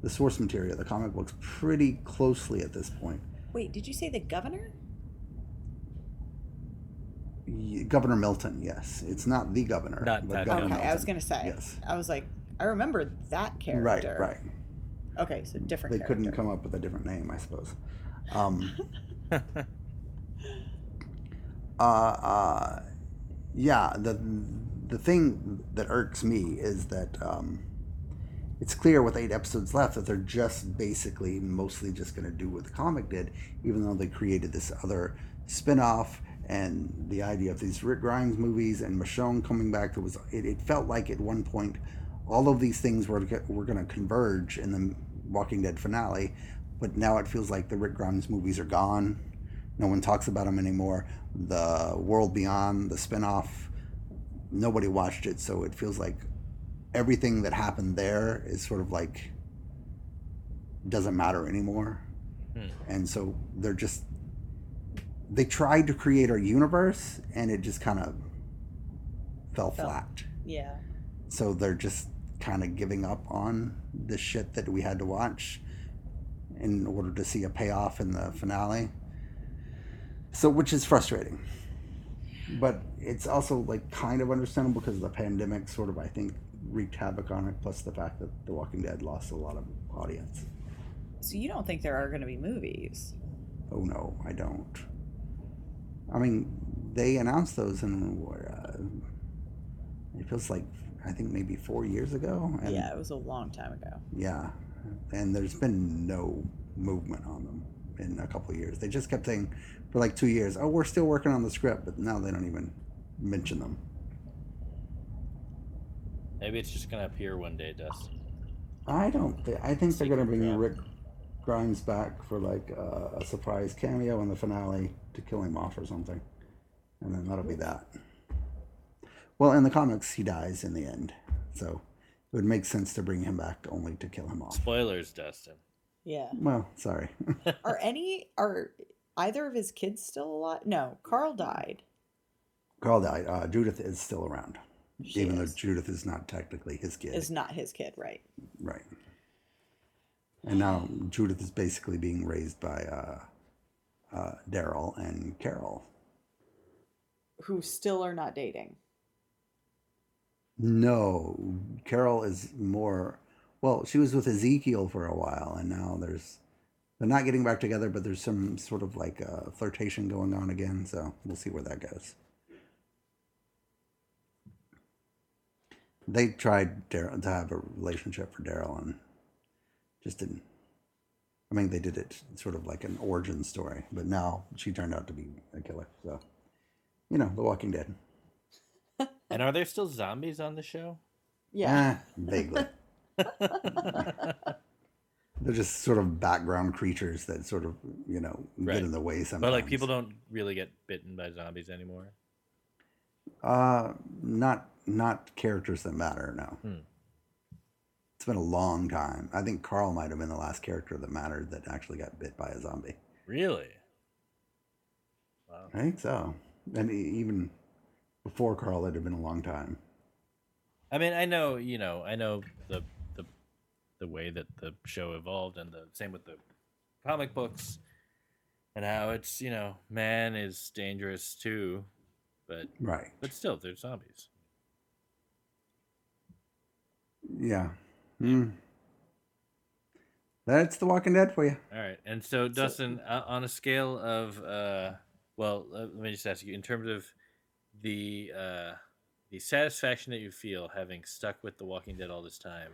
the source material, the comic books, pretty closely at this point. Wait, did you say the governor? Y- Governor Milton, yes, it's not the governor, Not but that Governor Okay, Milton. I was gonna say. Yes. I was like, I remember that Right, character. right. Okay, so different. They character. couldn't come up with a different name, I suppose. Um, uh, uh, yeah, the the thing that irks me is that um, it's clear with eight episodes left that they're just basically mostly just going to do what the comic did, even though they created this other spin-off and the idea of these Rick Grimes movies and Michonne coming back. There was it, it felt like at one point all of these things were were going to converge in the Walking Dead finale, but now it feels like the Rick Grimes movies are gone. No one talks about them anymore. The World Beyond, the spin-off, nobody watched it, so it feels like everything that happened there is sort of like doesn't matter anymore. Hmm. And so they're just they tried to create our universe and it just kind of fell Fell. flat. Yeah. So they're just kind of giving up on the shit that we had to watch in order to see a payoff in the finale. So, which is frustrating. But it's also like kind of understandable because the pandemic sort of, I think, wreaked havoc on it, plus the fact that The Walking Dead lost a lot of audience. So you don't think there are going to be movies? Oh no, I don't. I mean, they announced those in uh, it feels like I think maybe four years ago. And yeah, it was a long time ago. Yeah, and there's been no movement on them in a couple of years. They just kept saying for like two years, "Oh, we're still working on the script," but now they don't even mention them. Maybe it's just gonna appear one day, Dustin. I don't. Th- I think they're going to bring trap. Rick Grimes back for like uh, a surprise cameo in the finale to kill him off or something, and then that'll be that. Well, in the comics, he dies in the end, so it would make sense to bring him back only to kill him off. Spoilers, Dustin. Yeah. Well, sorry. Are any are either of his kids still alive? No, Carl died. Carl died. Uh, Judith is still around, She even is. though Judith is not technically his kid. Is not his kid, right? Right. And now Judith is basically being raised by uh, uh, Daryl and Carol. Who still are not dating. No, Carol is more. Well, she was with Ezekiel for a while, and now there's. They're not getting back together, but there's some sort of like uh, flirtation going on again, so we'll see where that goes. They tried Daryl to have a relationship for Daryl and just didn't. I mean, they did it sort of like an origin story, but now she turned out to be a killer. So, you know, The Walking Dead. And are there still zombies on the show? Yeah. Ah, vaguely. They're just sort of background creatures that sort of, you know, Right. get in the way sometimes. But like people don't really get bitten by zombies anymore. Uh, not not characters that matter. No. Hmm. It's been a long time. I think Carl might have been the last character that mattered that actually got bit by a zombie. Really? Wow. I think so. And even before Carl, it had been a long time. I mean, I know, you know, I know the the way that the show evolved, and the same with the comic books, and how it's you know, man is dangerous too, but Right. but still, they're zombies. Yeah. Mm. That's The Walking Dead for you. All right, and so Dustin, uh, on a scale of, uh, well, uh, let me just ask you, in terms of the uh, the satisfaction that you feel having stuck with The Walking Dead all this time,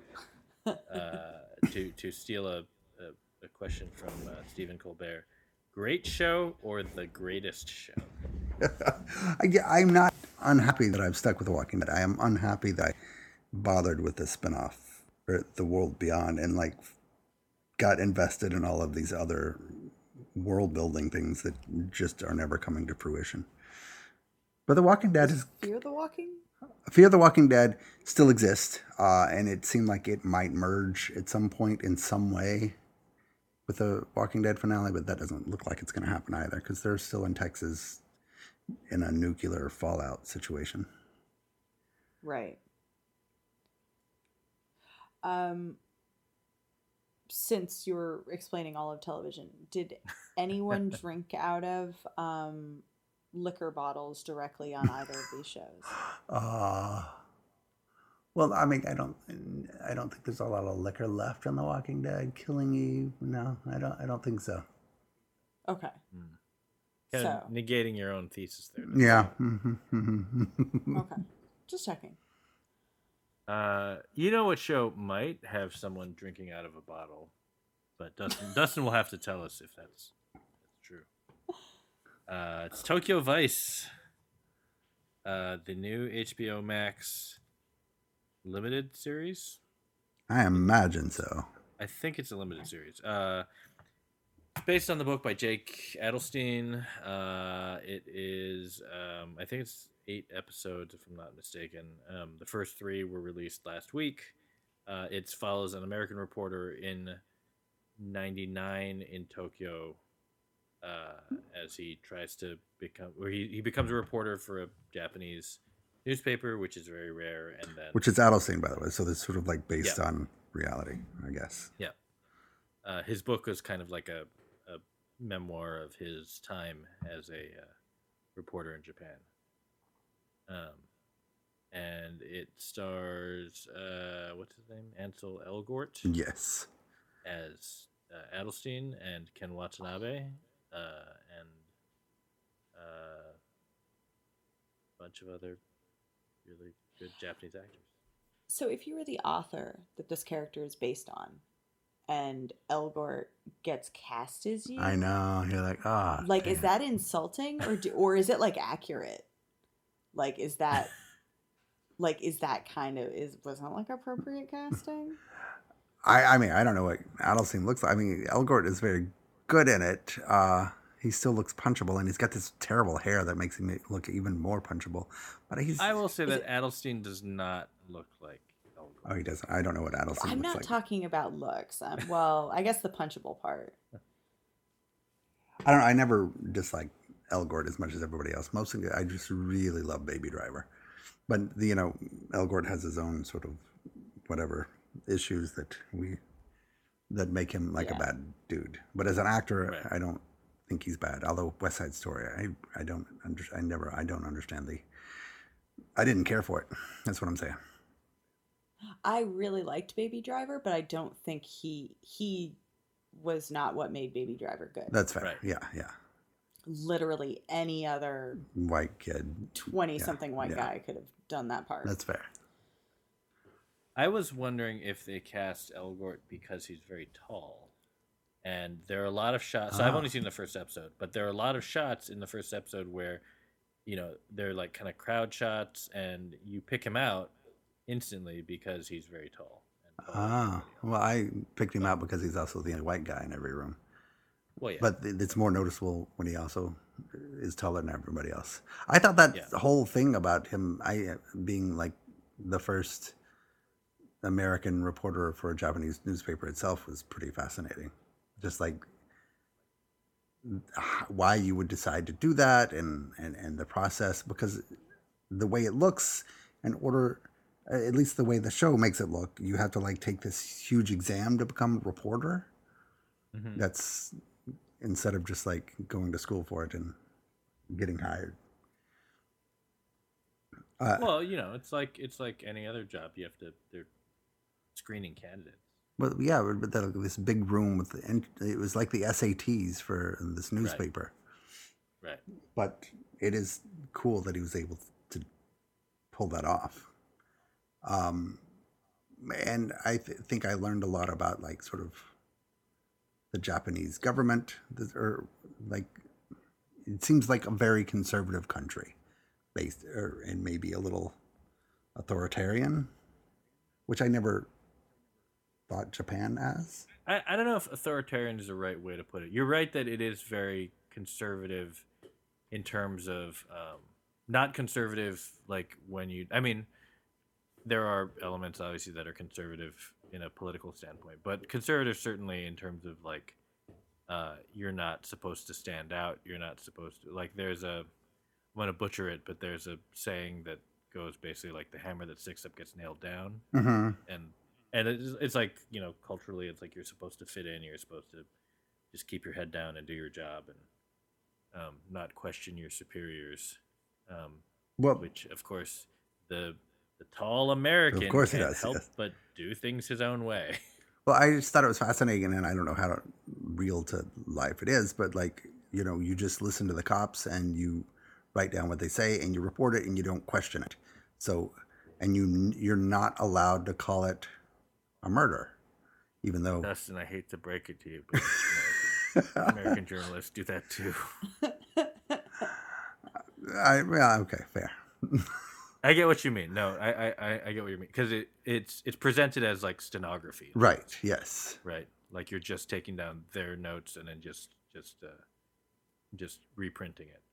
to to steal a, a, a question from uh, Stephen Colbert, great show or the greatest show? I, I'm not unhappy that I've stuck with The Walking Dead. I am unhappy that I bothered with the spinoff or The World Beyond and like got invested in all of these other world building things that just are never coming to fruition. But The Walking Dead is Fear the Walking? Fear of the Walking Dead still exists, uh, and it seemed like it might merge at some point in some way with the Walking Dead finale, but that doesn't look like it's going to happen either because they're still in Texas in a nuclear fallout situation. Right. Um since you're explaining all of television, did anyone drink out of um liquor bottles directly on either of these shows? Uh, well, I mean, I don't, I don't think there's a lot of liquor left on The Walking Dead. Killing Eve, no, I don't, I don't think so. Okay. Kind So- of negating your own thesis there. Yeah. Mm-hmm. Okay. Just checking. Uh, you know what show might have someone drinking out of a bottle, but Dustin Dustin will have to tell us if that's, that's true. Uh, it's Tokyo Vice, uh, the new HBO Max limited series. I imagine so. I think it's a limited series. Uh, based on the book by Jake Adelstein. Uh, it is, um, I think it's eight episodes, if I'm not mistaken. Um, the first three were released last week. Uh, it follows an American reporter in '99 in Tokyo uh, as he tries to become, or he, he becomes a reporter for a Japanese newspaper, which is very rare. And then Which is Adelstein, by the way. So this sort of like based Yeah. on reality, I guess. Yeah. Uh, his book was kind of like a, a memoir of his time as a uh, reporter in Japan. Um, and it stars, uh, what's his name? Ansel Elgort Yes. as uh, Adelstein and Ken Watanabe uh, and uh, a bunch of other really good Japanese actors. So if you were the author that this character is based on and Elgort gets cast as you, I know. You're like, ah. like is that insulting or do, or is it like accurate? Like is that like is that kind of is was that like appropriate casting? I, I mean, I don't know what Adelstein looks like. I mean, Elgort is very good in it. Uh, he still looks punchable, and he's got this terrible hair that makes him look even more punchable. But he's I will say that it- Adelstein does not look like Elgort. oh, he doesn't. I don't know what Adelstein I'm looks not like. talking about looks. Um, well, I guess the punchable part. I don't. know. I never disliked Elgort as much as everybody else. Mostly, I just really love Baby Driver. But you know, Elgort has his own sort of whatever issues that we that make him like Yeah. a bad dude. But as an actor, Right. I don't think he's bad. Although West Side Story, I I don't under, I never I don't understand the. I didn't care for it. That's what I'm saying. I really liked Baby Driver, but I don't think he he was not what made Baby Driver good. That's fair. Right. Yeah, yeah. Literally any other White kid. twenty something white yeah. guy could have done that part. That's fair. I was wondering if they cast Elgort because he's very tall. And there are a lot of shots. So I've Ah. only seen the first episode, but there are a lot of shots in the first episode where, you know, they're like kind of crowd shots, and you pick him out instantly because he's very tall. Tall Ah, well, I picked him out because he's also the only white guy in every room. well, yeah. But it's more noticeable when he also is taller than everybody else. I thought that Yeah. whole thing about him, I being like the first American reporter for a Japanese newspaper itself was pretty fascinating. Just like why you would decide to do that and, and, and the process because the way it looks in order at least the way the show makes it look you have to like take this huge exam to become a reporter Mm-hmm. that's instead of just like going to school for it and getting hired uh, well, you know, it's like it's like any other job. You have to they're screening candidates. but yeah but that, this big room with the it was like the sats for this newspaper Right. but it is cool that he was able to pull that off. Um, and I th- think I learned a lot about like sort of the Japanese government, or like it seems like a very conservative country, based or and maybe a little authoritarian, which I never thought Japan as. I, I don't know if authoritarian is the right way to put it. You're right that it is very conservative in terms of um, not conservative like when you. I mean, there are elements obviously that are conservative in a political standpoint, but conservative certainly in terms of like uh, you're not supposed to stand out. You're not supposed to like. There's a. I'm gonna butcher it, but there's a saying that goes basically like the hammer that sticks up gets nailed down Mm-hmm. and and it's, it's like you know culturally it's like you're supposed to fit in you're supposed to just keep your head down and do your job and um, not question your superiors um, Well, which of course the the tall american Of course he can't does, help yes. but do things his own way Well, I just thought it was fascinating, and I don't know how real to life it is, but like you know, you just listen to the cops and you write down what they say and you report it and you don't question it. So, and you you're not allowed to call it a murder, even though dustin i hate to break it to you but american, american journalists do that too I yeah okay fair. i get what you mean no i i, I- get what you mean because it, it's it's presented as like stenography Right. Yes. right like you're just taking down their notes and then just just uh just reprinting it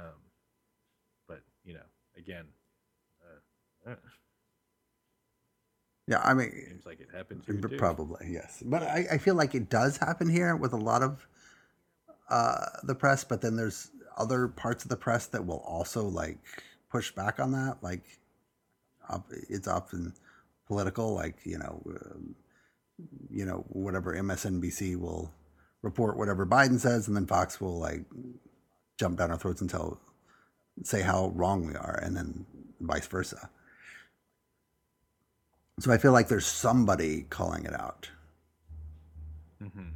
um but you know again uh, uh, Yeah. I mean, seems like it happens here too. Probably, yes. But I, I feel like it does happen here with a lot of uh, the press, but then there's other parts of the press that will also like push back on that. Like it's often political, like, you know, um, you know, whatever MSNBC will report whatever Biden says, and then Fox will like jump down our throats and tell, say how wrong we are, and then vice versa. So I feel like there's somebody calling it out. Mhm.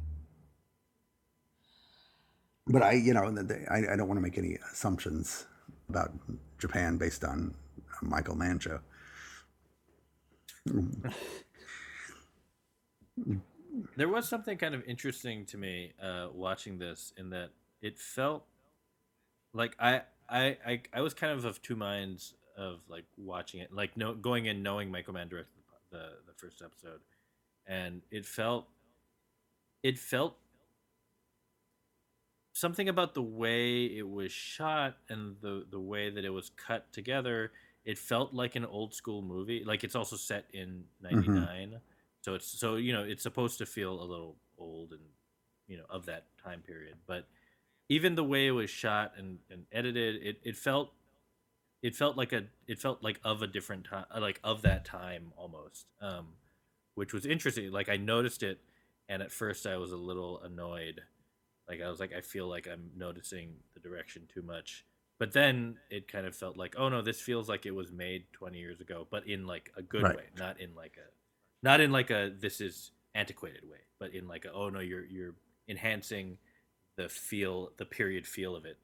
But I, you know, I, I don't want to make any assumptions about Japan based on Michael Mann show. there was something kind of interesting to me uh watching this in that it felt like I I I, I was kind of of two minds of like watching it like no going in knowing Michael Mann directed the, the first episode. And it felt it felt something about the way it was shot and the the way that it was cut together it felt like an old school movie. Like it's also set in mm-hmm. 99 so it's so you know it's supposed to feel a little old and you know of that time period. But even the way it was shot and, and edited it, it felt it felt like a it felt like of a different time like of that time almost um which was interesting. Like i noticed it and at first i was a little annoyed. Like i was like i feel like i'm noticing the direction too much. But then it kind of felt like oh no this feels like it was made 20 years ago but in like a good Right. way not in like a not in like a this is antiquated way but in like a oh no you're you're enhancing the feel the period feel of it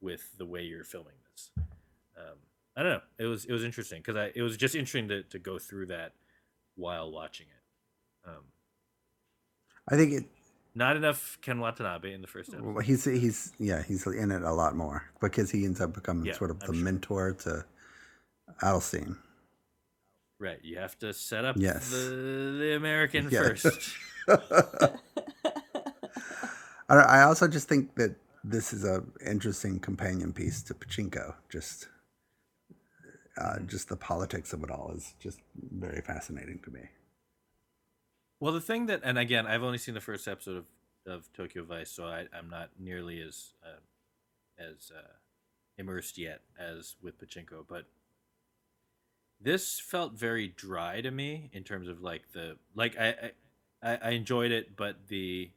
with the way you're filming this um, i don't know it was it was interesting because i it was just interesting to, to go through that while watching it um, I think it. not enough ken watanabe in the first episode Well, he's he's yeah he's in it a lot more because he ends up becoming Yeah, sort of I'm the sure. mentor to Adelstein. right you have to set up Yes. the, the american Yeah. first I, I also just think that this is a interesting companion piece to Pachinko. Just, uh, just the politics of it all is just very fascinating to me. Well, the thing that, and again, I've only seen the first episode of, of Tokyo Vice, so I, I'm not nearly as uh, as uh, immersed yet as with Pachinko, but this felt very dry to me in terms of like the like I I, I enjoyed it, but the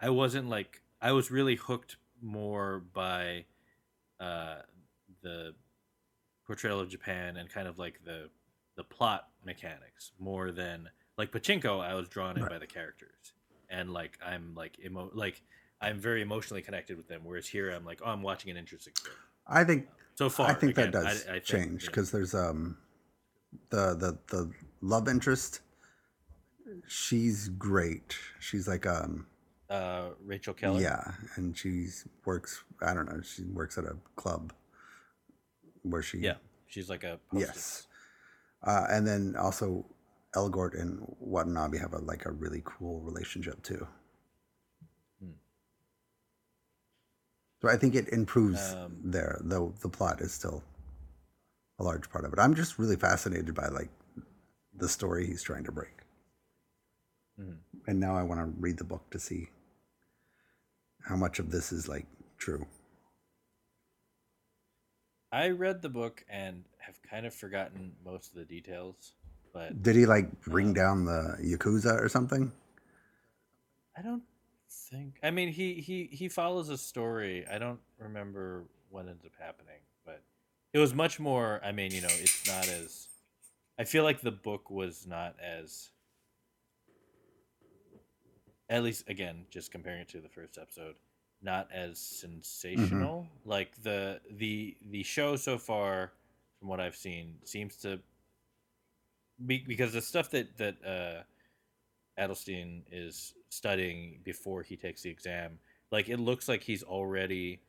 I wasn't like I was really hooked more by uh, the portrayal of Japan and kind of like the the plot mechanics more than like Pachinko. I was drawn in Right. by the characters and like I'm like emo like I'm very emotionally connected with them. Whereas here I'm like oh I'm watching an interesting. I think So far, I think again, that does I- I think, change yeah. because there's um the the the love interest. She's great. She's like um uh, Rachel Keller. yeah, and she's works. I don't know. She works at a club where she yeah, she's like a hostess. yes, uh, and then also Elgort and Watanabe have a like a really cool relationship too. Hmm. So I think it improves Um, there, though the plot is still a large part of it. I'm just really fascinated by like the story he's trying to break, Mhm. and now I want to read the book to see how much of this is like true. I read the book and have kind of forgotten most of the details, but Did he like bring Uh, down the yakuza or something? I don't think. I mean, he he he follows a story. I don't remember what ends up happening, but it was much more. I mean, you know, it's not as. I feel like the book was not as. At least, again, just comparing it to the first episode, not as sensational. Like the the the show so far, from what I've seen, seems to. Be, because the stuff that that uh, Adelstein is studying before he takes the exam, like it looks like he's already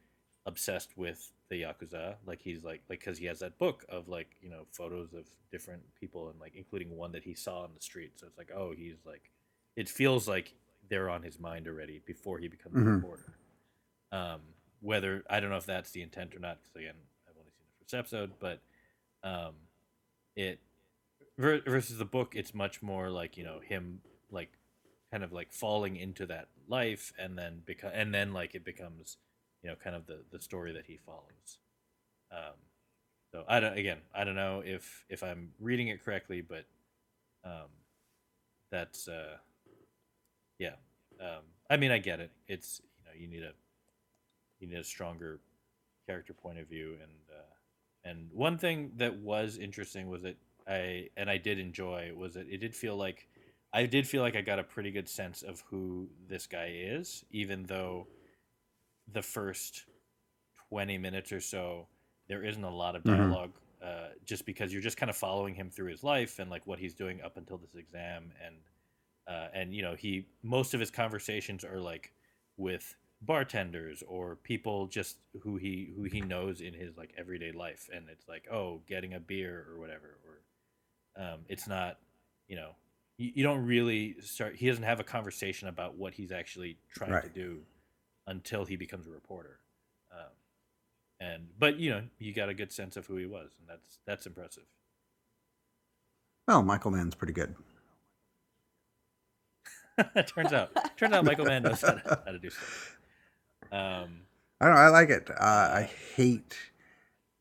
obsessed with the yakuza. Like he's like like because he has that book of like you know photos of different people and like including one that he saw on the street. So it's like oh he's like it feels like they're on his mind already before he becomes a Mhm. reporter. Um, whether I don't know if that's the intent or not because again I've only seen the first episode, but um, it versus the book it's much more like you know him like kind of like falling into that life and then become and then like it becomes you know kind of the the story that he follows. Um so i don't again i don't know if if i'm reading it correctly but um that's uh yeah um i mean i get it. It's you know you need a you need a stronger character point of view and uh and one thing that was interesting was that i and i did enjoy was that it did feel like I did feel like I got a pretty good sense of who this guy is, even though the first 20 minutes or so, there isn't a lot of Mhm. dialogue, uh, just because you're just kind of following him through his life and like what he's doing up until this exam. And, uh, and, you know, he, most of his conversations are like with bartenders or people just who he, who he knows in his like everyday life. And it's like, oh, getting a beer or whatever, or, um, it's not, you know, you, you don't really start he doesn't have a conversation about what he's actually trying to do until he becomes a reporter um, and but you know you got a good sense of who he was and that's that's impressive Well, Michael Mann's pretty good. turns out turns out michael mann knows how to, how to do stuff um, I don't know. I like it. Uh, I hate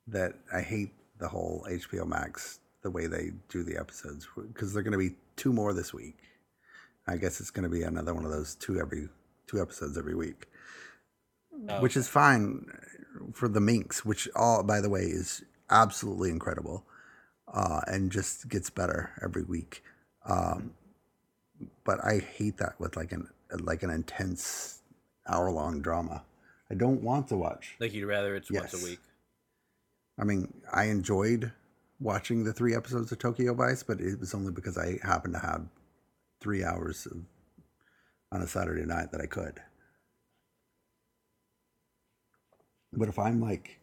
that. I hate the whole HBO Max the way they do the episodes because they're going to be two more this week. I guess it's going to be another one of those two every two episodes every week, oh, which is fine for the Minx, which all by the way is absolutely incredible, uh, and just gets better every week. Um, but I hate that with like an like an intense hour long drama. I don't want to watch. like you'd rather it's once a week I mean, I enjoyed watching the three episodes of Tokyo Vice, but it was only because I happened to have three hours of, on a Saturday night that I could. But if I'm like,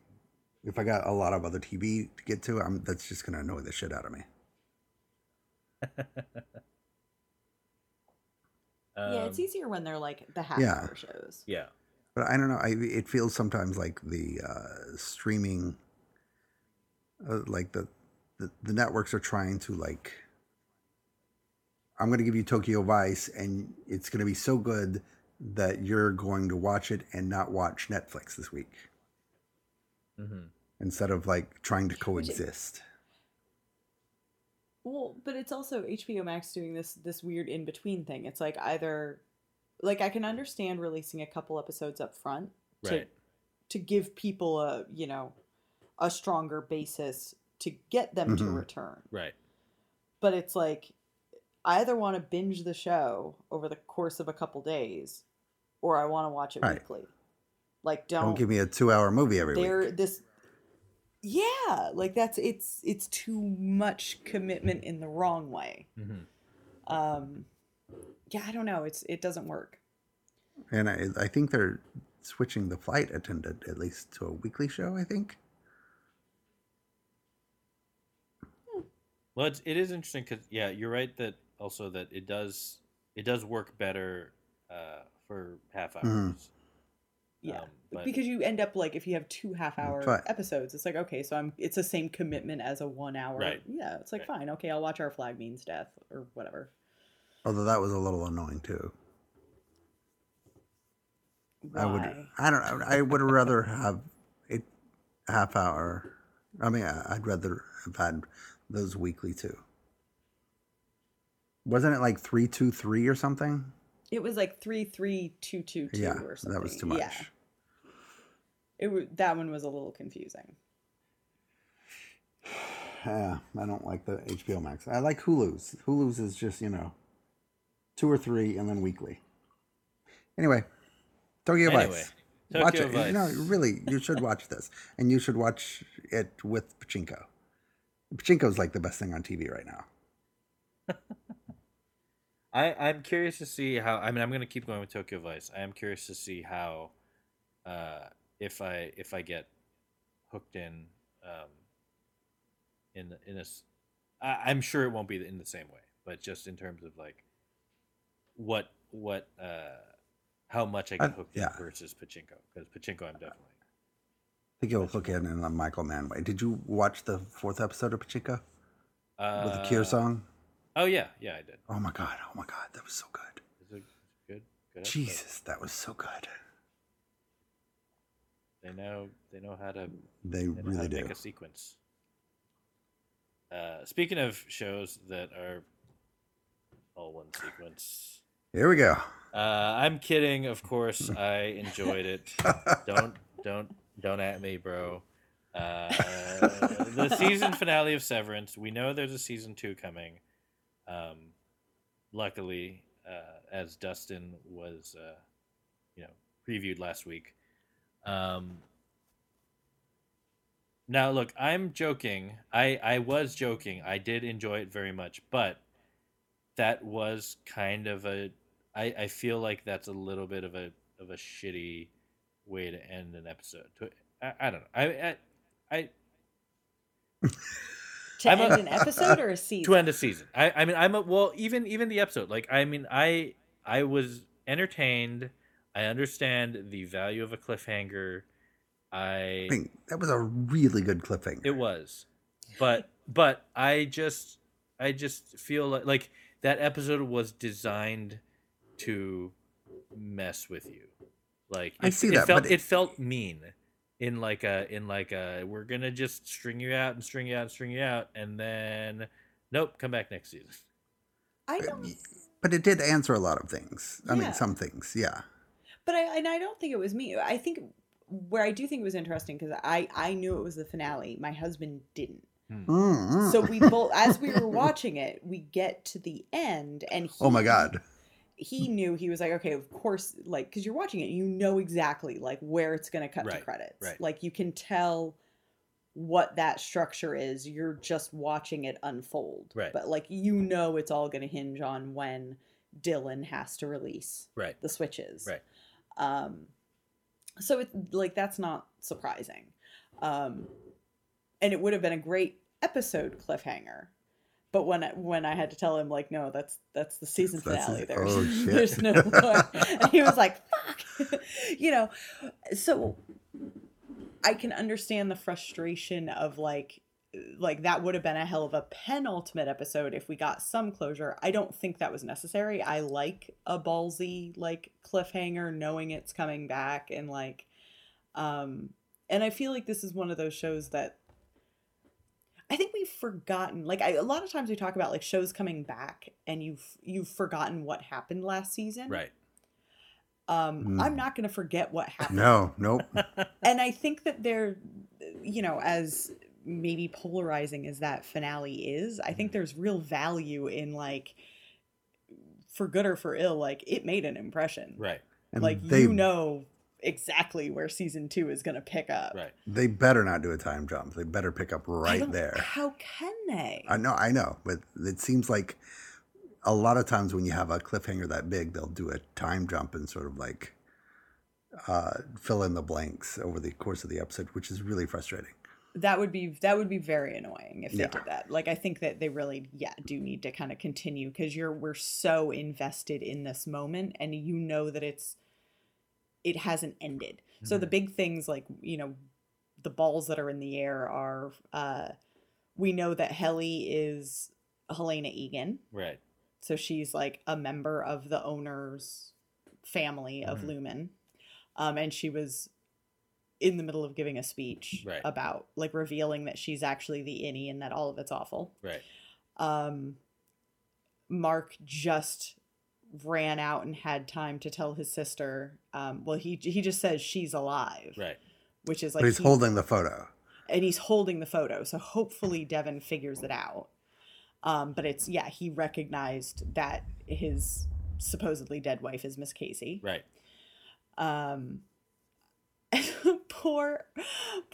if I got a lot of other TV to get to, I'm that's just gonna annoy the shit out of me. yeah, it's Um, easier when they're like the half Yeah. hour shows. yeah But I don't know. I it feels sometimes like the uh, streaming, uh, like the, the the networks are trying to like I'm going to give you Tokyo Vice, and it's going to be so good that you're going to watch it and not watch Netflix this week hmm instead of like trying to coexist. Well, but it's also HBO Max doing this this weird in between thing. It's like either like I can understand releasing a couple episodes up front to Right. to give people a, you know, a stronger basis to get them to Mhm. return. Right. But it's like I either want to binge the show over the course of a couple days or I want to watch it Right. weekly. Like Don't, don't, give me a two-hour movie every there week. this yeah, like that's it's it's too much commitment in the wrong way. hmm um yeah i don't know it's it doesn't work And I, I think they're switching the flight attendant at least to a weekly show. I think. Well, it's, it is interesting because yeah, you're right that also that it does it does work better uh, for half hours. Mhm. Yeah Um, but because you end up like if you have two half hour But- episodes it's like okay so i'm it's the same commitment as a one hour Right. yeah it's like Right. fine okay i'll watch our flag means death or whatever Although that was a little annoying too. Why? I would. I don't. I would rather have a half hour. I mean, I- I'd rather have had those weekly too. Wasn't it like three two three or something? it was like three three two two two yeah, or something that was too much. yeah it that one was a little confusing Yeah, I don't like the HBO Max. I like Hulu's. Hulu's is just you know, two or three and then weekly. Anyway, Tokyo Anyway, Vice. watch Tokyo it. Vice. No, really, you should watch this, and you should watch it with Pachinko. Pachinko's like the best thing on TV right now. I I'm curious to see how. I mean, I'm going to keep going with Tokyo Vice. I am curious to see how, uh, if I if I get hooked in, um, in in a. I, I'm sure it won't be in the same way, but just in terms of like, what what uh, how much I get I- hooked yeah. in versus Pachinko because Pachinko I'm definitely. I think you'll hook in in a Michael Mann way. Did you watch the fourth episode of Pachinko Uh, with the Cure song? Oh yeah, yeah, I did. Oh my god! Oh my god! That was so good. It's a good, good. Jesus, that was so good. They know they know how to They They how really to do. make a sequence. Uh, speaking of shows that are all one sequence, Here we go. uh, I'm kidding. Of course, I enjoyed it. don't don't don't at me, bro. Uh, the season finale of Severance. We know there's a season two coming. Um, luckily, uh, as Dustin was, uh, you know, previewed last week. Um, now, look, I'm joking. I I was joking. I did enjoy it very much, but that was kind of a. I I feel like that's a little bit of a of a shitty way to end an episode. To- I, I don't know. I I, I to I'm a- end an episode or a season to end a season. I, I mean, I'm a well, even even the episode. Like, I mean, I I was entertained. I understand the value of a cliffhanger. I I mean, that was a really good cliffhanger. it was, but but I just I just feel like like that episode was designed to mess with you. Like I it, see it that, felt but it, it- felt mean in like a in like a we're gonna just string you out and string you out and string you out and then nope come back next season. i don't but it did answer a lot of things. I Yeah. mean, some things, yeah. But i and i don't think it was me i think where i do think it was interesting because i i knew it was the finale my husband didn't Mm-mm. so we both as we were watching it we get to the end and he, oh my god, he knew he was like okay of course like because you're watching it you know exactly like where it's going to cut to credits right. like you can tell what that structure is you're just watching it unfold Right. but like you know it's all going to hinge on when dylan has to release Right. the switches Right. Um so it's like that's not surprising. Um and it would have been a great episode cliffhanger. But when I, when I had to tell him like no that's that's the season finale. that's- there's oh, there's no more. And he was like fuck. You know so I can understand the frustration of like like that would have been a hell of a penultimate episode if we got some closure. I don't think that was necessary. I like a ballsy like cliffhanger knowing it's coming back and like um and I feel like this is one of those shows that I think we've forgotten like I, a lot of times we talk about like shows coming back and you've you've forgotten what happened last season. Right. Um Mm. I'm not going to forget what happened No, nope. and I think that they're, you know, as maybe polarizing as that finale is, I think there's real value in like, for good or for ill, like it made an impression. Right. And Like they you know exactly where season two is going to pick up. Right. they better not do a time jump. They better pick up right there. How can they? I know, I know, but it seems like a lot of times when you have a cliffhanger that big, they'll do a time jump and sort of like uh, fill in the blanks over the course of the episode, which is really frustrating. That would be that would be very annoying if they Yeah. did that. Like I think that they really yeah do need to kind of continue because you're we're so invested in this moment and you know that it's it hasn't ended. So the big things like you know the balls that are in the air are uh we know that Helly is Helena Eagan. Right. So she's like a member of the owner's family of Mhm. Lumon. Um, and she was in the middle of giving a speech Right. about like revealing that she's actually the innie and that all of it's awful. Right. Um, Mark just ran out and had time to tell his sister. Um, well, he he just says she's alive, Right. which is like but he's he- holding the photo. and he's holding the photo. So hopefully Devon figures it out. Um, but it's yeah, he recognized that his supposedly dead wife is Miss Casey. Right. Um, poor,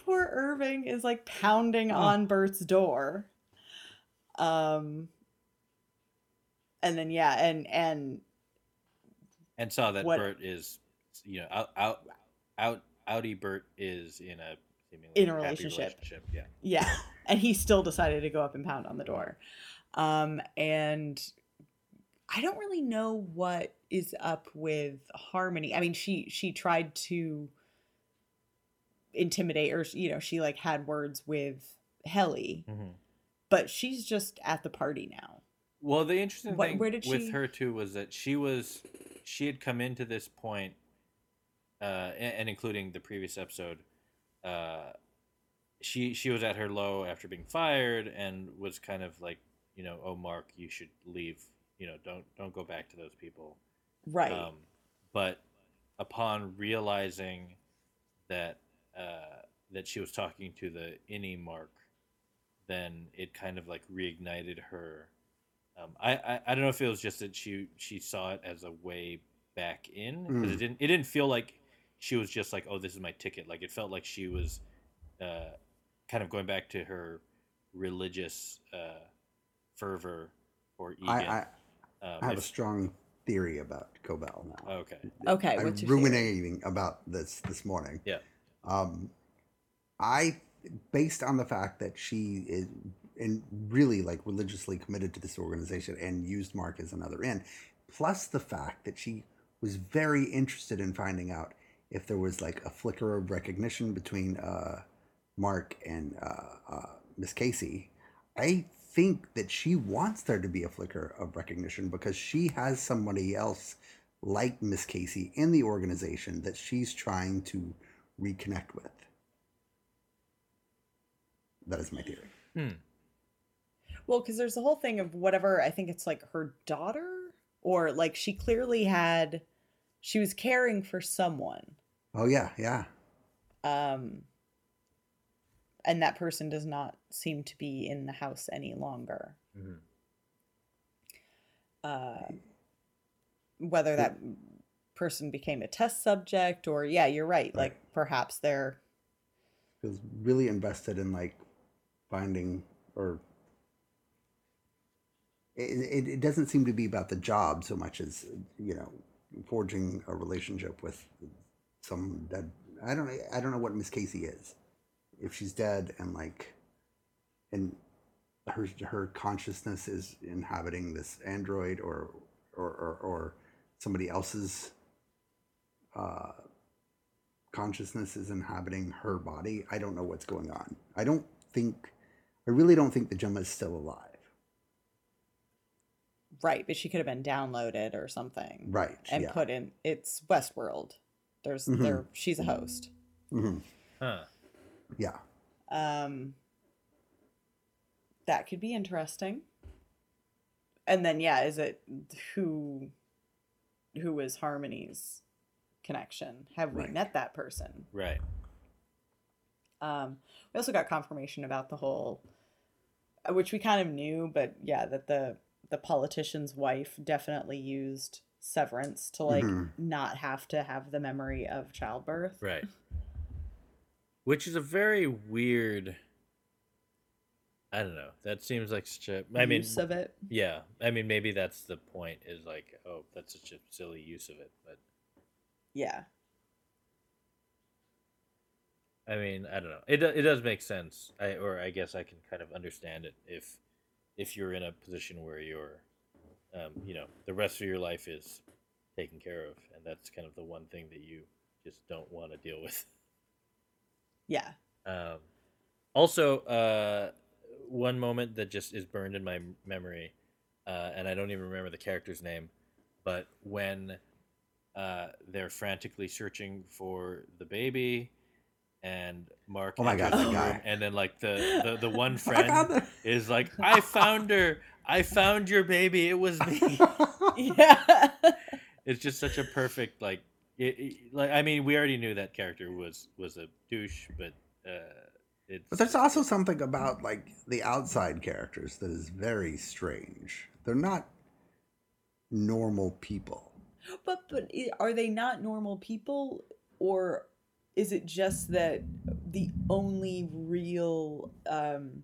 poor Irving is like pounding Oh. on Burt's door. Um, and then yeah, and and And saw that What- Burt is, you know, out, out, out, outie Burt is in a seemingly In a relationship. relationship. Yeah. yeah, and he still decided to go up and pound on the door. Um, and I don't really know what is up with Harmony. I mean, she she tried to intimidate, or you know, she like had words with Helly, Mm-hmm. but she's just at the party now. Well, the interesting What- thing where did with she- her too was that she was she had come into this point, uh, and, and including the previous episode, uh, she she was at her low after being fired and was kind of like, you know, oh Mark, you should leave. You know, don't don't go back to those people. Right. Um, but upon realizing that uh, that she was talking to the innie Mark, then it kind of like reignited her. Um, I, I I don't know if it was just that she she saw it as a way back in because Mm. it didn't it didn't feel like she was just like oh this is my ticket like it felt like she was uh, kind of going back to her religious uh, fervor or Eagan. I, I, um, I have a strong theory about Cobel now. okay. okay. I'm What's your theory? ruminating about this this morning. Yeah. Um, I, based on the fact that she is and really like religiously committed to this organization and used Mark as another in, plus the fact that she was very interested in finding out if there was like a flicker of recognition between uh, Mark and uh, uh, Miss Casey. I think that she wants there to be a flicker of recognition because she has somebody else like Miss Casey in the organization that she's trying to reconnect with. That is my theory. Hmm. Well, because there's the whole thing of whatever, I think it's like her daughter, or like she clearly had, she was caring for someone. Oh yeah, yeah. Um, and that person does not seem to be in the house any longer. Mhm. Uh, whether that person became a test subject or, yeah, you're right. Like perhaps they're, Feels really invested in like finding or it, it, it doesn't seem to be about the job so much as you know forging a relationship with some dead i don't i don't know what miss casey is if she's dead and like and her her consciousness is inhabiting this android or or or, or somebody else's uh consciousness is inhabiting her body i don't know what's going on i don't think I really don't think the Gemma is still alive. Right, but she could have been downloaded or something. Right. And yeah. put in it's Westworld. There's Mhm. there she's a host. Mm-hmm. Huh. Yeah. Um that could be interesting. And then yeah, is it who who is Harmony's connection? Have we Right. met that person? Right. Um, we also got confirmation about the whole, uh, which we kind of knew, but yeah, that the the politician's wife definitely used severance to like Mhm. not have to have the memory of childbirth. Right. Which is a very weird. I don't know. That seems like such a. I mean, use of it. yeah. I mean, maybe that's the point. Is like, oh, that's such a silly use of it. But Yeah, I mean, I don't know. It it does make sense. I or I guess I can kind of understand it if if you're in a position where you're, um, you know, the rest of your life is taken care of, and that's kind of the one thing that you just don't want to deal with. yeah. Um, also, uh, one moment that just is burned in my memory, uh, and I don't even remember the character's name, but when uh, they're frantically searching for the baby, and Mark, Oh my God, that the guy. and then like the the, the one friend the- is like, "I found her! I found your baby! It was me!" Yeah. it's just such a perfect like, it, it- like I mean, we already knew that character was was a douche, but. Uh, it's, But there's also something about like the outside characters that is very strange. They're not normal people. But but are they not normal people or is it just that the only real um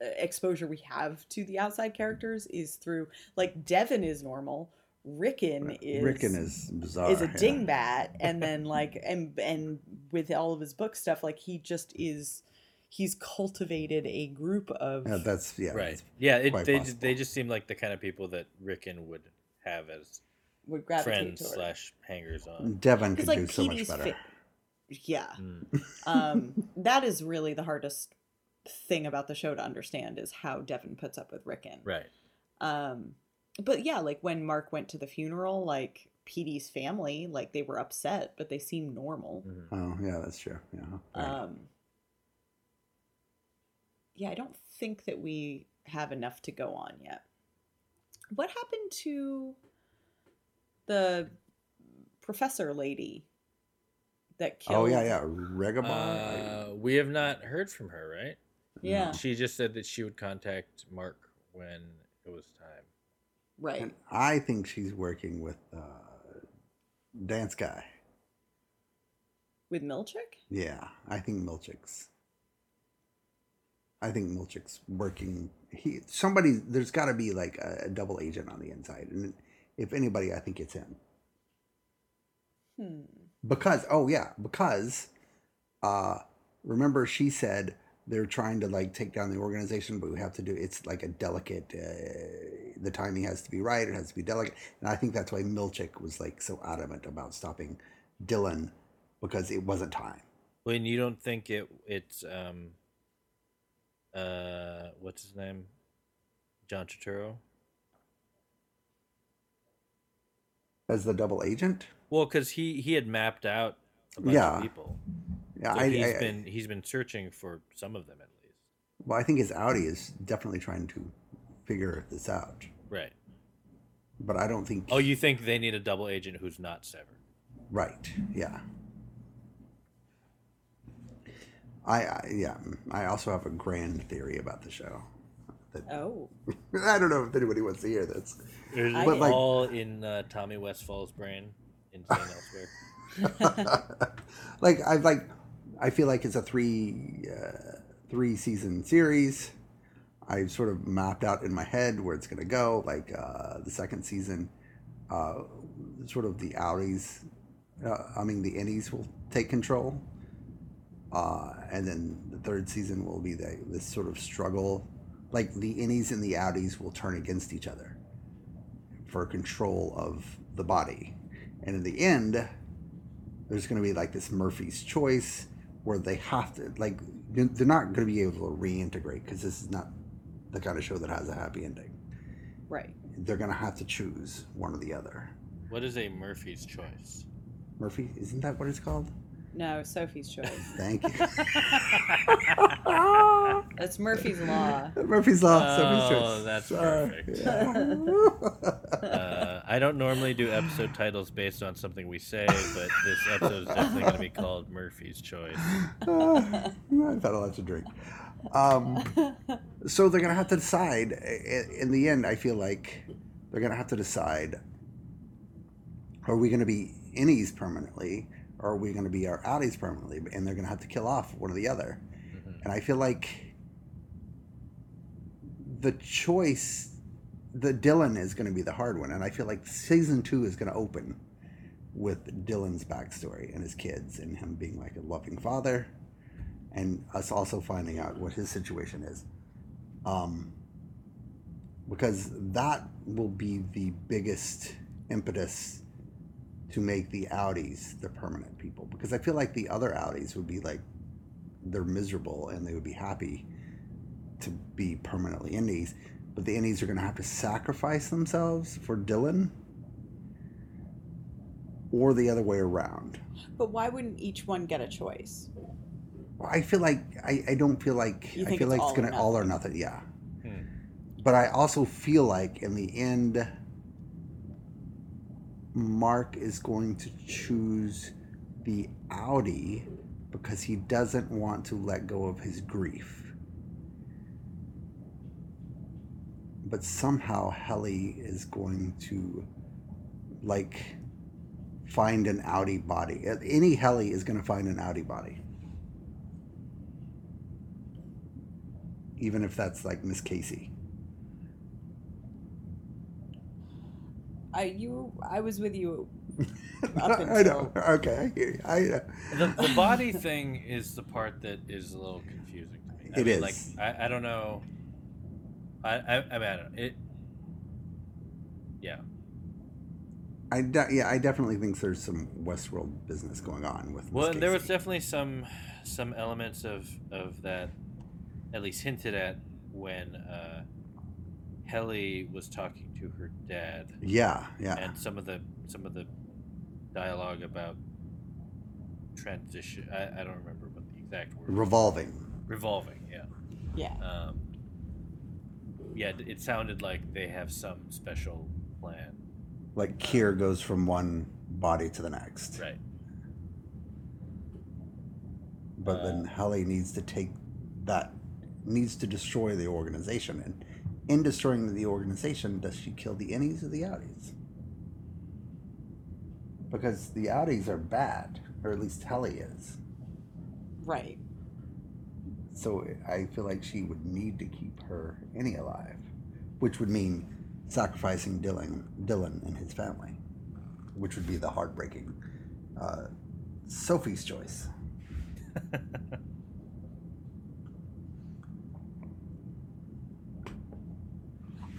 exposure we have to the outside characters is through like Devon is normal Ricken is Ricken is bizarre. is a yeah. dingbat and then like and and with all of his book stuff like he just is he's cultivated a group of Yeah, that's yeah. right. that's- Yeah, it, they possible. they just seem like the kind of people that Ricken would have as would gravitate friends toward slash hangers on. Devon could like do so much better. fa- yeah Mm. um that is really the hardest thing about the show to understand is how Devon puts up with Ricken Right. um but yeah like when Mark went to the funeral like Petey's family like they were upset but they seemed normal Mhm. Oh yeah, that's true. Yeah. right. Um, yeah, I don't think that we have enough to go on yet. What happened to the professor lady that killed? oh yeah, yeah. Reghabi. Uh, we have not heard from her, right? yeah, She just said that she would contact Mark when it was time. right. and I think she's working with uh, dance guy. With Milchick? Yeah, I think Milchick's. I think Milchick's working. He somebody. There's got to be like a, a double agent on the inside, and if anybody, I think it's him. Hmm. Because oh yeah, because uh remember she said they're trying to like take down the organization, but we have to do it's like a delicate. Uh, the timing has to be right. It has to be delicate, and I think that's why Milchick was like so adamant about stopping Dylan because it wasn't time. When you don't think it, it's um, uh, what's his name? John Turturro. As the double agent, Well, because he he had mapped out a bunch Yeah. of people. yeah, So I, he's I, been he's been searching for some of them at least. well, I think his outie is definitely trying to figure this out, Right. but I don't think. Oh, you think they need a double agent who's not severed? Right. Yeah. I, I yeah. Mm, I also have a grand theory about the show. That, Oh, I don't know if anybody wants to hear this. Is I- it But, like- all in uh, Tommy Westphall's brain, in St. Elsewhere? like I like, I feel like it's a three uh, three season series. I've sort of mapped out in my head where it's gonna go. Like uh, the second season, uh, sort of the outies, uh, I mean the innies will take control, uh, and then the third season will be the this sort of struggle. Like the innies and the outies will turn against each other for control of the body, and in the end, there's going to be like this Murphy's choice where they have to like they're not going to be able to reintegrate because this is not the kind of show that has a happy ending. Right. They're going to have to choose one or the other. What is a Murphy's choice? Murphy, isn't that what it's called? No, Sophie's choice. Thank you. That's Murphy's Law. Murphy's Law. Sophie's choice. Oh, that's Uh, perfect. yeah. Uh, I don't normally do episode titles based on something we say, but this episode is definitely going to be called Murphy's Choice. Uh, I've had a lot to drink. Um, so they're gonna have to decide. In the end, I feel like they're gonna have to decide: Are we gonna be innies permanently, or are we gonna be our outies permanently? And they're gonna have to kill off one or the other. Mhm. And I feel like the choice, the Dylan is gonna be the hard one. And I feel like season two is gonna open with Dylan's backstory and his kids and him being like a loving father and us also finding out what his situation is. Um, because that will be the biggest impetus to make the outies the permanent people. Because I feel like the other outies would be like, they're miserable and they would be happy to be permanently innies. But the innies are going to have to sacrifice themselves for Dylan or the other way around. But why wouldn't each one get a choice? Well, I feel like I, I don't feel like You I feel it's like it's gonna all or nothing. Yeah, Hmm. but I also feel like in the end, Mark is going to choose the outie because he doesn't want to let go of his grief. But somehow Helly is going to like find an outie body. Innie Helly is going to find an outie body. even if that's like Miss Casey. I you I was with you up I know. Okay, I hear you. I, uh, The, the body thing is the part that is a little confusing to me. I It mean, is. Like I, I don't know. I I, I mean I don't know. it. Yeah. I de- yeah, I definitely think there's some Westworld business going on with. Well, and there was definitely some some elements of of that, at least hinted at when uh, Helly was talking to her dad, Yeah, yeah, and some of the some of the dialogue about transition. I, I don't remember what the exact word. revolving. Revolving. Yeah. yeah. Um, yeah. It sounded like they have some special plan. Like Kier goes from one body to the next, Right. but then Uh. Helly needs to take that, needs to destroy the organization, and in destroying the organization, does she kill the innies or the outies? Because the outies are bad, or at least Helly is. Right. So I feel like she would need to keep her innie alive, which would mean sacrificing Dylan, Dylan and his family, which would be the heartbreaking uh, Sophie's choice.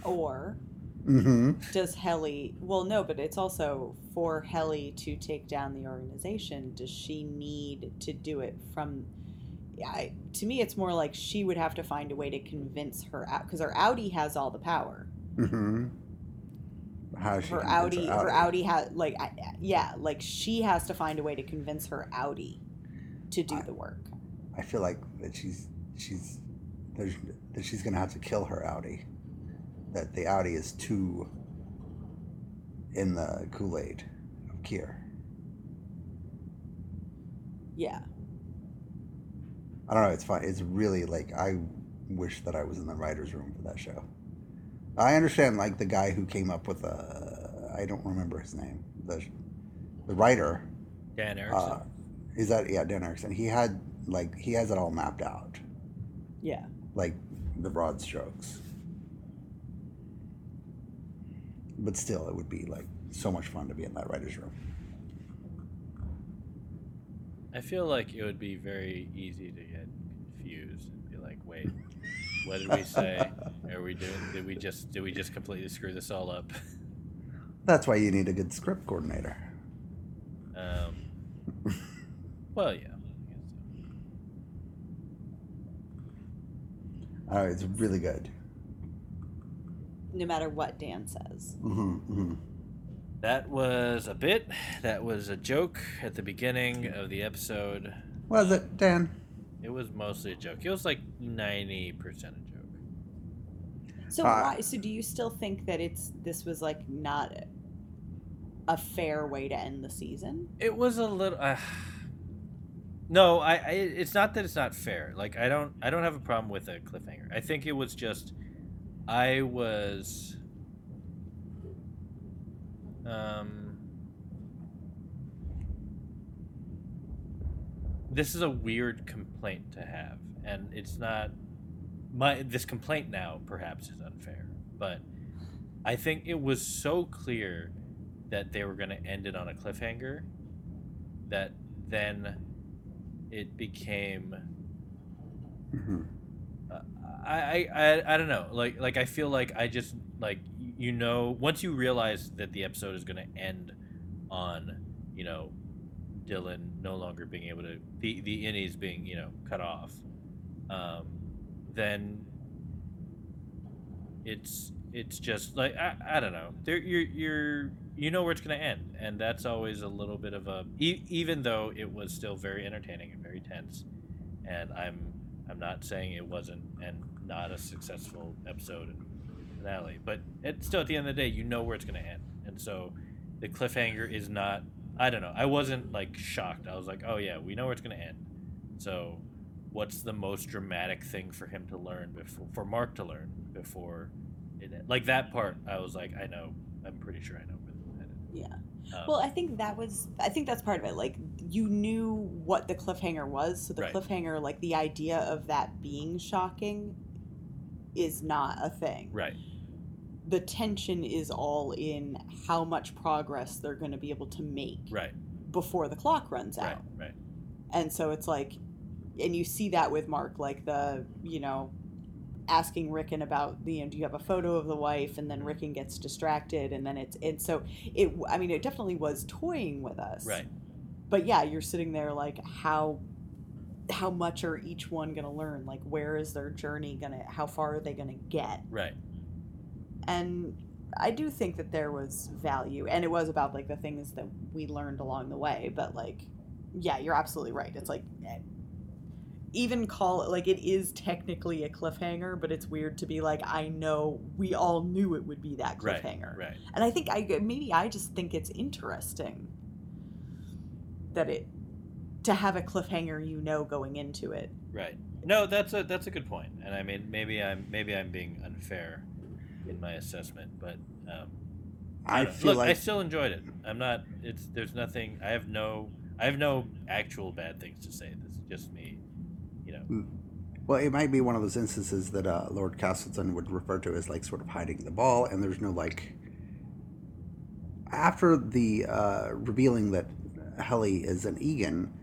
Or Mm-hmm. does Helly well no, but it's also for Helly to take down the organization, does she need to do it from I, to me it's more like she would have to find a way to convince her out because her outie has all the power. Mm-hmm. How she her convince outie, her outie has like I, yeah, like she has to find a way to convince her outie to do I- the work. I feel like that she's she's there's, that she's gonna have to kill her outie. That the outie is too in the Kool Aid of Kier. Yeah. I don't know. It's fun. It's really like I wish that I was in the writers' room for that show. I understand like the guy who came up with the I don't remember his name. The the writer Dan Erickson. uh, is that yeah Dan Erickson. He had like he has it all mapped out, Yeah. like the broad strokes. But still, it would be like so much fun to be in that writers' room. I feel like it would be very easy to get confused and be like, "Wait, what did we say? Are we doing? Did we just did we just completely screw this all up?" That's why you need a good script coordinator. Um, well, yeah. All right, it's really good. No matter what Dan says. hmm hmm That was a bit. That was a joke at the beginning of the episode. Was it Dan? It was mostly a joke. It was like ninety percent a joke. So Uh, why? So do you still think that it's this was like not a fair way to end the season? It was a little. Uh, no, I, I. It's not that it's not fair. Like I don't. I don't have a problem with a cliffhanger. I think it was just. I was. Um. This is a weird complaint to have, and it's not. My this complaint now perhaps is unfair, but I think it was so clear that they were going to end it on a cliffhanger that then it became hmm I, I, I, don't know. Like like I feel like I just like you know once you realize that the episode is going to end on you know Dylan no longer being able to the the innies being you know cut off um, then it's it's just like I, I don't know. There you're you're you know where it's going to end and that's always a little bit of a e- even though it was still very entertaining and very tense and i'm i'm not saying it wasn't and not a successful episode finale but it's still at the end of the day you know where it's going to end and so the cliffhanger is not i don't know i wasn't like shocked i was like oh yeah we know where it's going to end so what's the most dramatic thing for him to learn before for mark to learn before it like that part i was like i know i'm pretty sure i know where it's headed Yeah. um, Well, I think that was. I think that's part of it. Like you knew what the cliffhanger was, so the Right. cliffhanger, like the idea of that being shocking, is not a thing. right The tension is all in how much progress they're going to be able to make right before the clock runs right out. right And so it's like, and you see that with Mark, like the, you know, asking Ricken about, the, you know, do you have a photo of the wife? And then Ricken gets distracted. And then it's, and so it, I mean, it definitely was toying with us. right But yeah, you're sitting there like, how, how much are each one going to learn? Like, where is their journey going to, how far are they going to get? right and I do think that there was value, and it was about like the things that we learned along the way. But like, yeah, you're absolutely right. It's like eh, even call it like it is technically a cliffhanger, but it's weird to be like, I know we all knew it would be that right cliffhanger, right and I think I maybe I just think it's interesting that it to have a cliffhanger you know going into it. right no that's a that's a good point and i mean maybe i'm maybe i'm being unfair in my assessment but um I don't feel Look, I still enjoyed it. I'm not. It's there's nothing. I have no. I have no actual bad things to say. This is just me. You know. Well, it might be one of those instances that uh, Lord Castleton would refer to as like sort of hiding the ball, and there's no like. After the uh, revealing that Helly is an Eagan.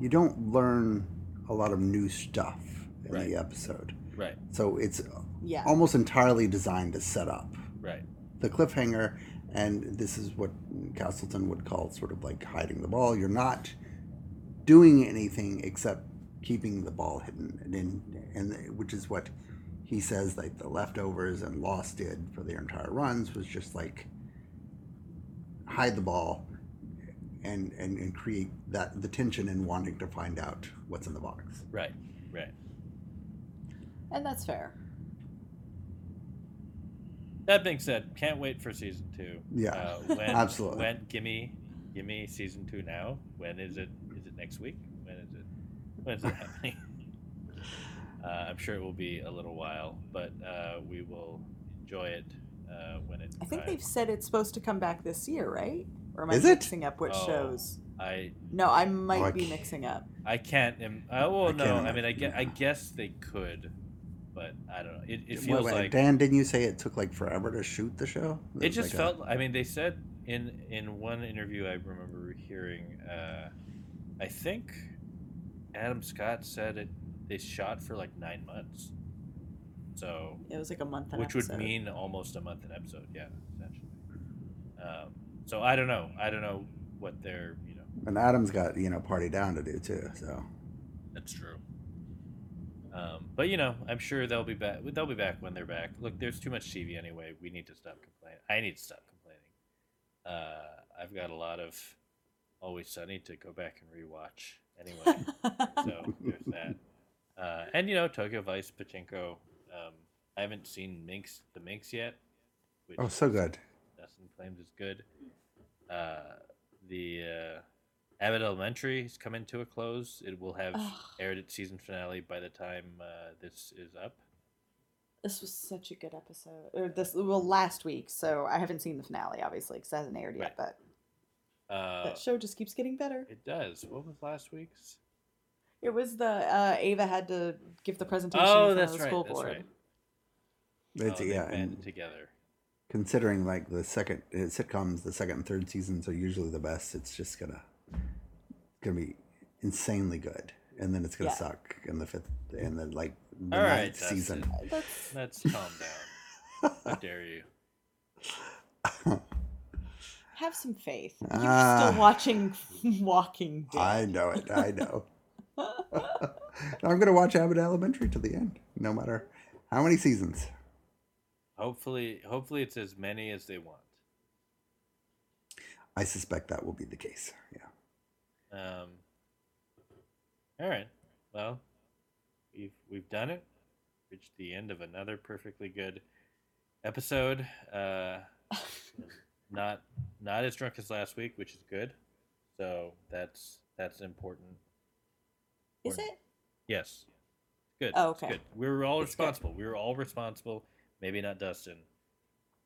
You don't learn a lot of new stuff in Right. the episode. Right. So it's Yeah, almost entirely designed to set up Right. the cliffhanger, and this is what Castleton would call sort of like hiding the ball. You're not doing anything except keeping the ball hidden, and in, and which is what he says like the leftovers and Lost did for their entire runs was just like hide the ball and and, and create that the tension in wanting to find out what's in the box. Right. Right. and that's fair. That being said, can't wait for season two. Yeah, Uh, when, absolutely. When gimme gimme season two now. When is it? Is it next week? When is it? When is it happening? uh, I'm sure it will be a little while, but uh, we will enjoy it uh, when it. I think arrives. they've said it's supposed to come back this year, right? Or am I Is it? mixing up which Oh. shows? I No, I might Oh, I be ca- mixing up. I can't. Im- I, well, I no. can't I mean, I, imagine, guess, I yeah. guess they could, but I don't know. It, it feels wait, like Dan, didn't you say it took like forever to shoot the show? it was just like a- felt. I mean, they said in in one interview I remember hearing. Uh, I think Adam Scott said it. They shot for like nine months, so It was like a month and which would mean almost a month an episode. Yeah, essentially. Um, so I don't know. I don't know what they're. You know, And Adam's got you know party down to do too. So that's true. Um, but you know, I'm sure they'll be back. They'll be back when they're back. Look, there's too much TV anyway. We need to stop complaining. I need to stop complaining. Uh, I've got a lot of Always Sunny to go back and rewatch anyway. so there's that. Uh, and you know, Tokyo Vice, Pachinko. Um, I haven't seen Minx, the Minx yet. Which Oh, so good. Dustin claims is good. Uh, the uh, Abbott Elementary is coming to a close. It will have Ugh. aired its season finale by the time uh, this is up. This was such a good episode. Or this well last week, so I haven't seen the finale obviously because it hasn't aired yet. But Uh, that show just keeps getting better. it does. What was last week's? It was the uh, Ava had to give the presentation Oh, in front that's the right. school That's board. right. It's, oh, they yeah, banded and together. Considering like the second uh, sitcoms, the second and third seasons are usually the best. It's just gonna gonna be insanely good, and then it's gonna Yeah. suck in the fifth and then like the All right, ninth season. Dustin. That's Let's calm down. How dare you? have some faith. You're Ah. still watching Walking Dead. I know it. I know. I'm gonna watch Abbott Elementary to the end, no matter how many seasons. Hopefully, hopefully it's as many as they want. I suspect that will be the case. Yeah. Um, all right. Well, we've we've done it. Reached the end of another perfectly good episode. Uh, not not as drunk as last week, which is good. So that's that's important. Is it? Yes. Good. Oh, It's okay. good. We were all It's good. responsible. We were all responsible. Maybe not Dustin.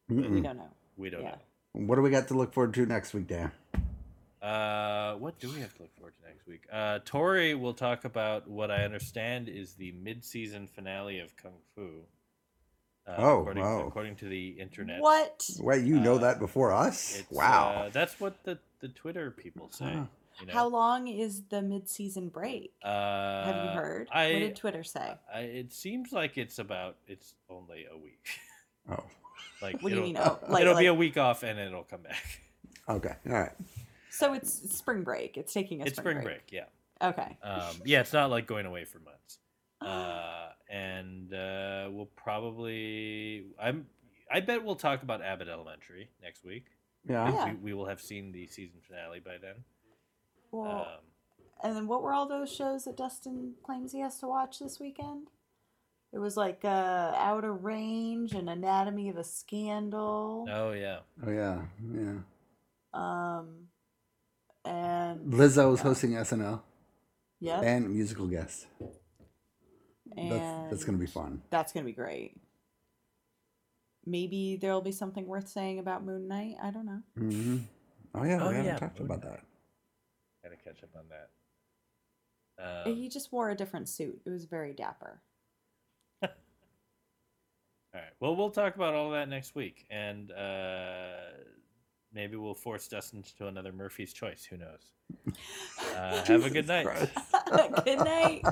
We don't know. We don't Yeah. What do we got to look forward to next week, Dan? Uh, what do we have to look forward to next week? Uh, Tori will talk about what I understand is the mid-season finale of Kung Fu. Uh, Oh, according, wow. according to the internet. What? Wait, you know Uh, that before us? Wow. uh, that's what the, the Twitter people say. Huh. You know? How long is the mid-season break? Uh, Have you heard? I, what did Twitter say? I, it seems like it's about it's only a week. oh. like What do you it'll- mean? Oh, like, it'll be a week off and it'll come back. Okay. All right. so it's it's spring break. It's taking a it's spring break. yeah. Okay. Um, yeah, it's not like going away for months. Uh, and uh, we'll probably I'm I bet we'll talk about Abbott Elementary next week. Yeah. Yeah. We, we will have seen the season finale by then. Well, Um, and then what were all those shows that Dustin claims he has to watch this weekend? It was like uh, Outer Range and Anatomy of a Scandal. oh yeah. Oh yeah. Yeah. Um, and Lizzo's hosting SNL yeah, and musical guest. and That's that's gonna be fun. That's gonna be great. Maybe there'll be something worth saying about Moon Knight. I don't know. Mm-hmm. Oh yeah, Oh, we haven't yeah, talked Moon about Knight. that. Gotta catch up on that. Um, he just wore a different suit. It was very dapper. All right. Well, we'll talk about all that next week, and uh, maybe we'll force Dustin to another Murphy's Choice. Who knows? Uh, have a good night. Good night.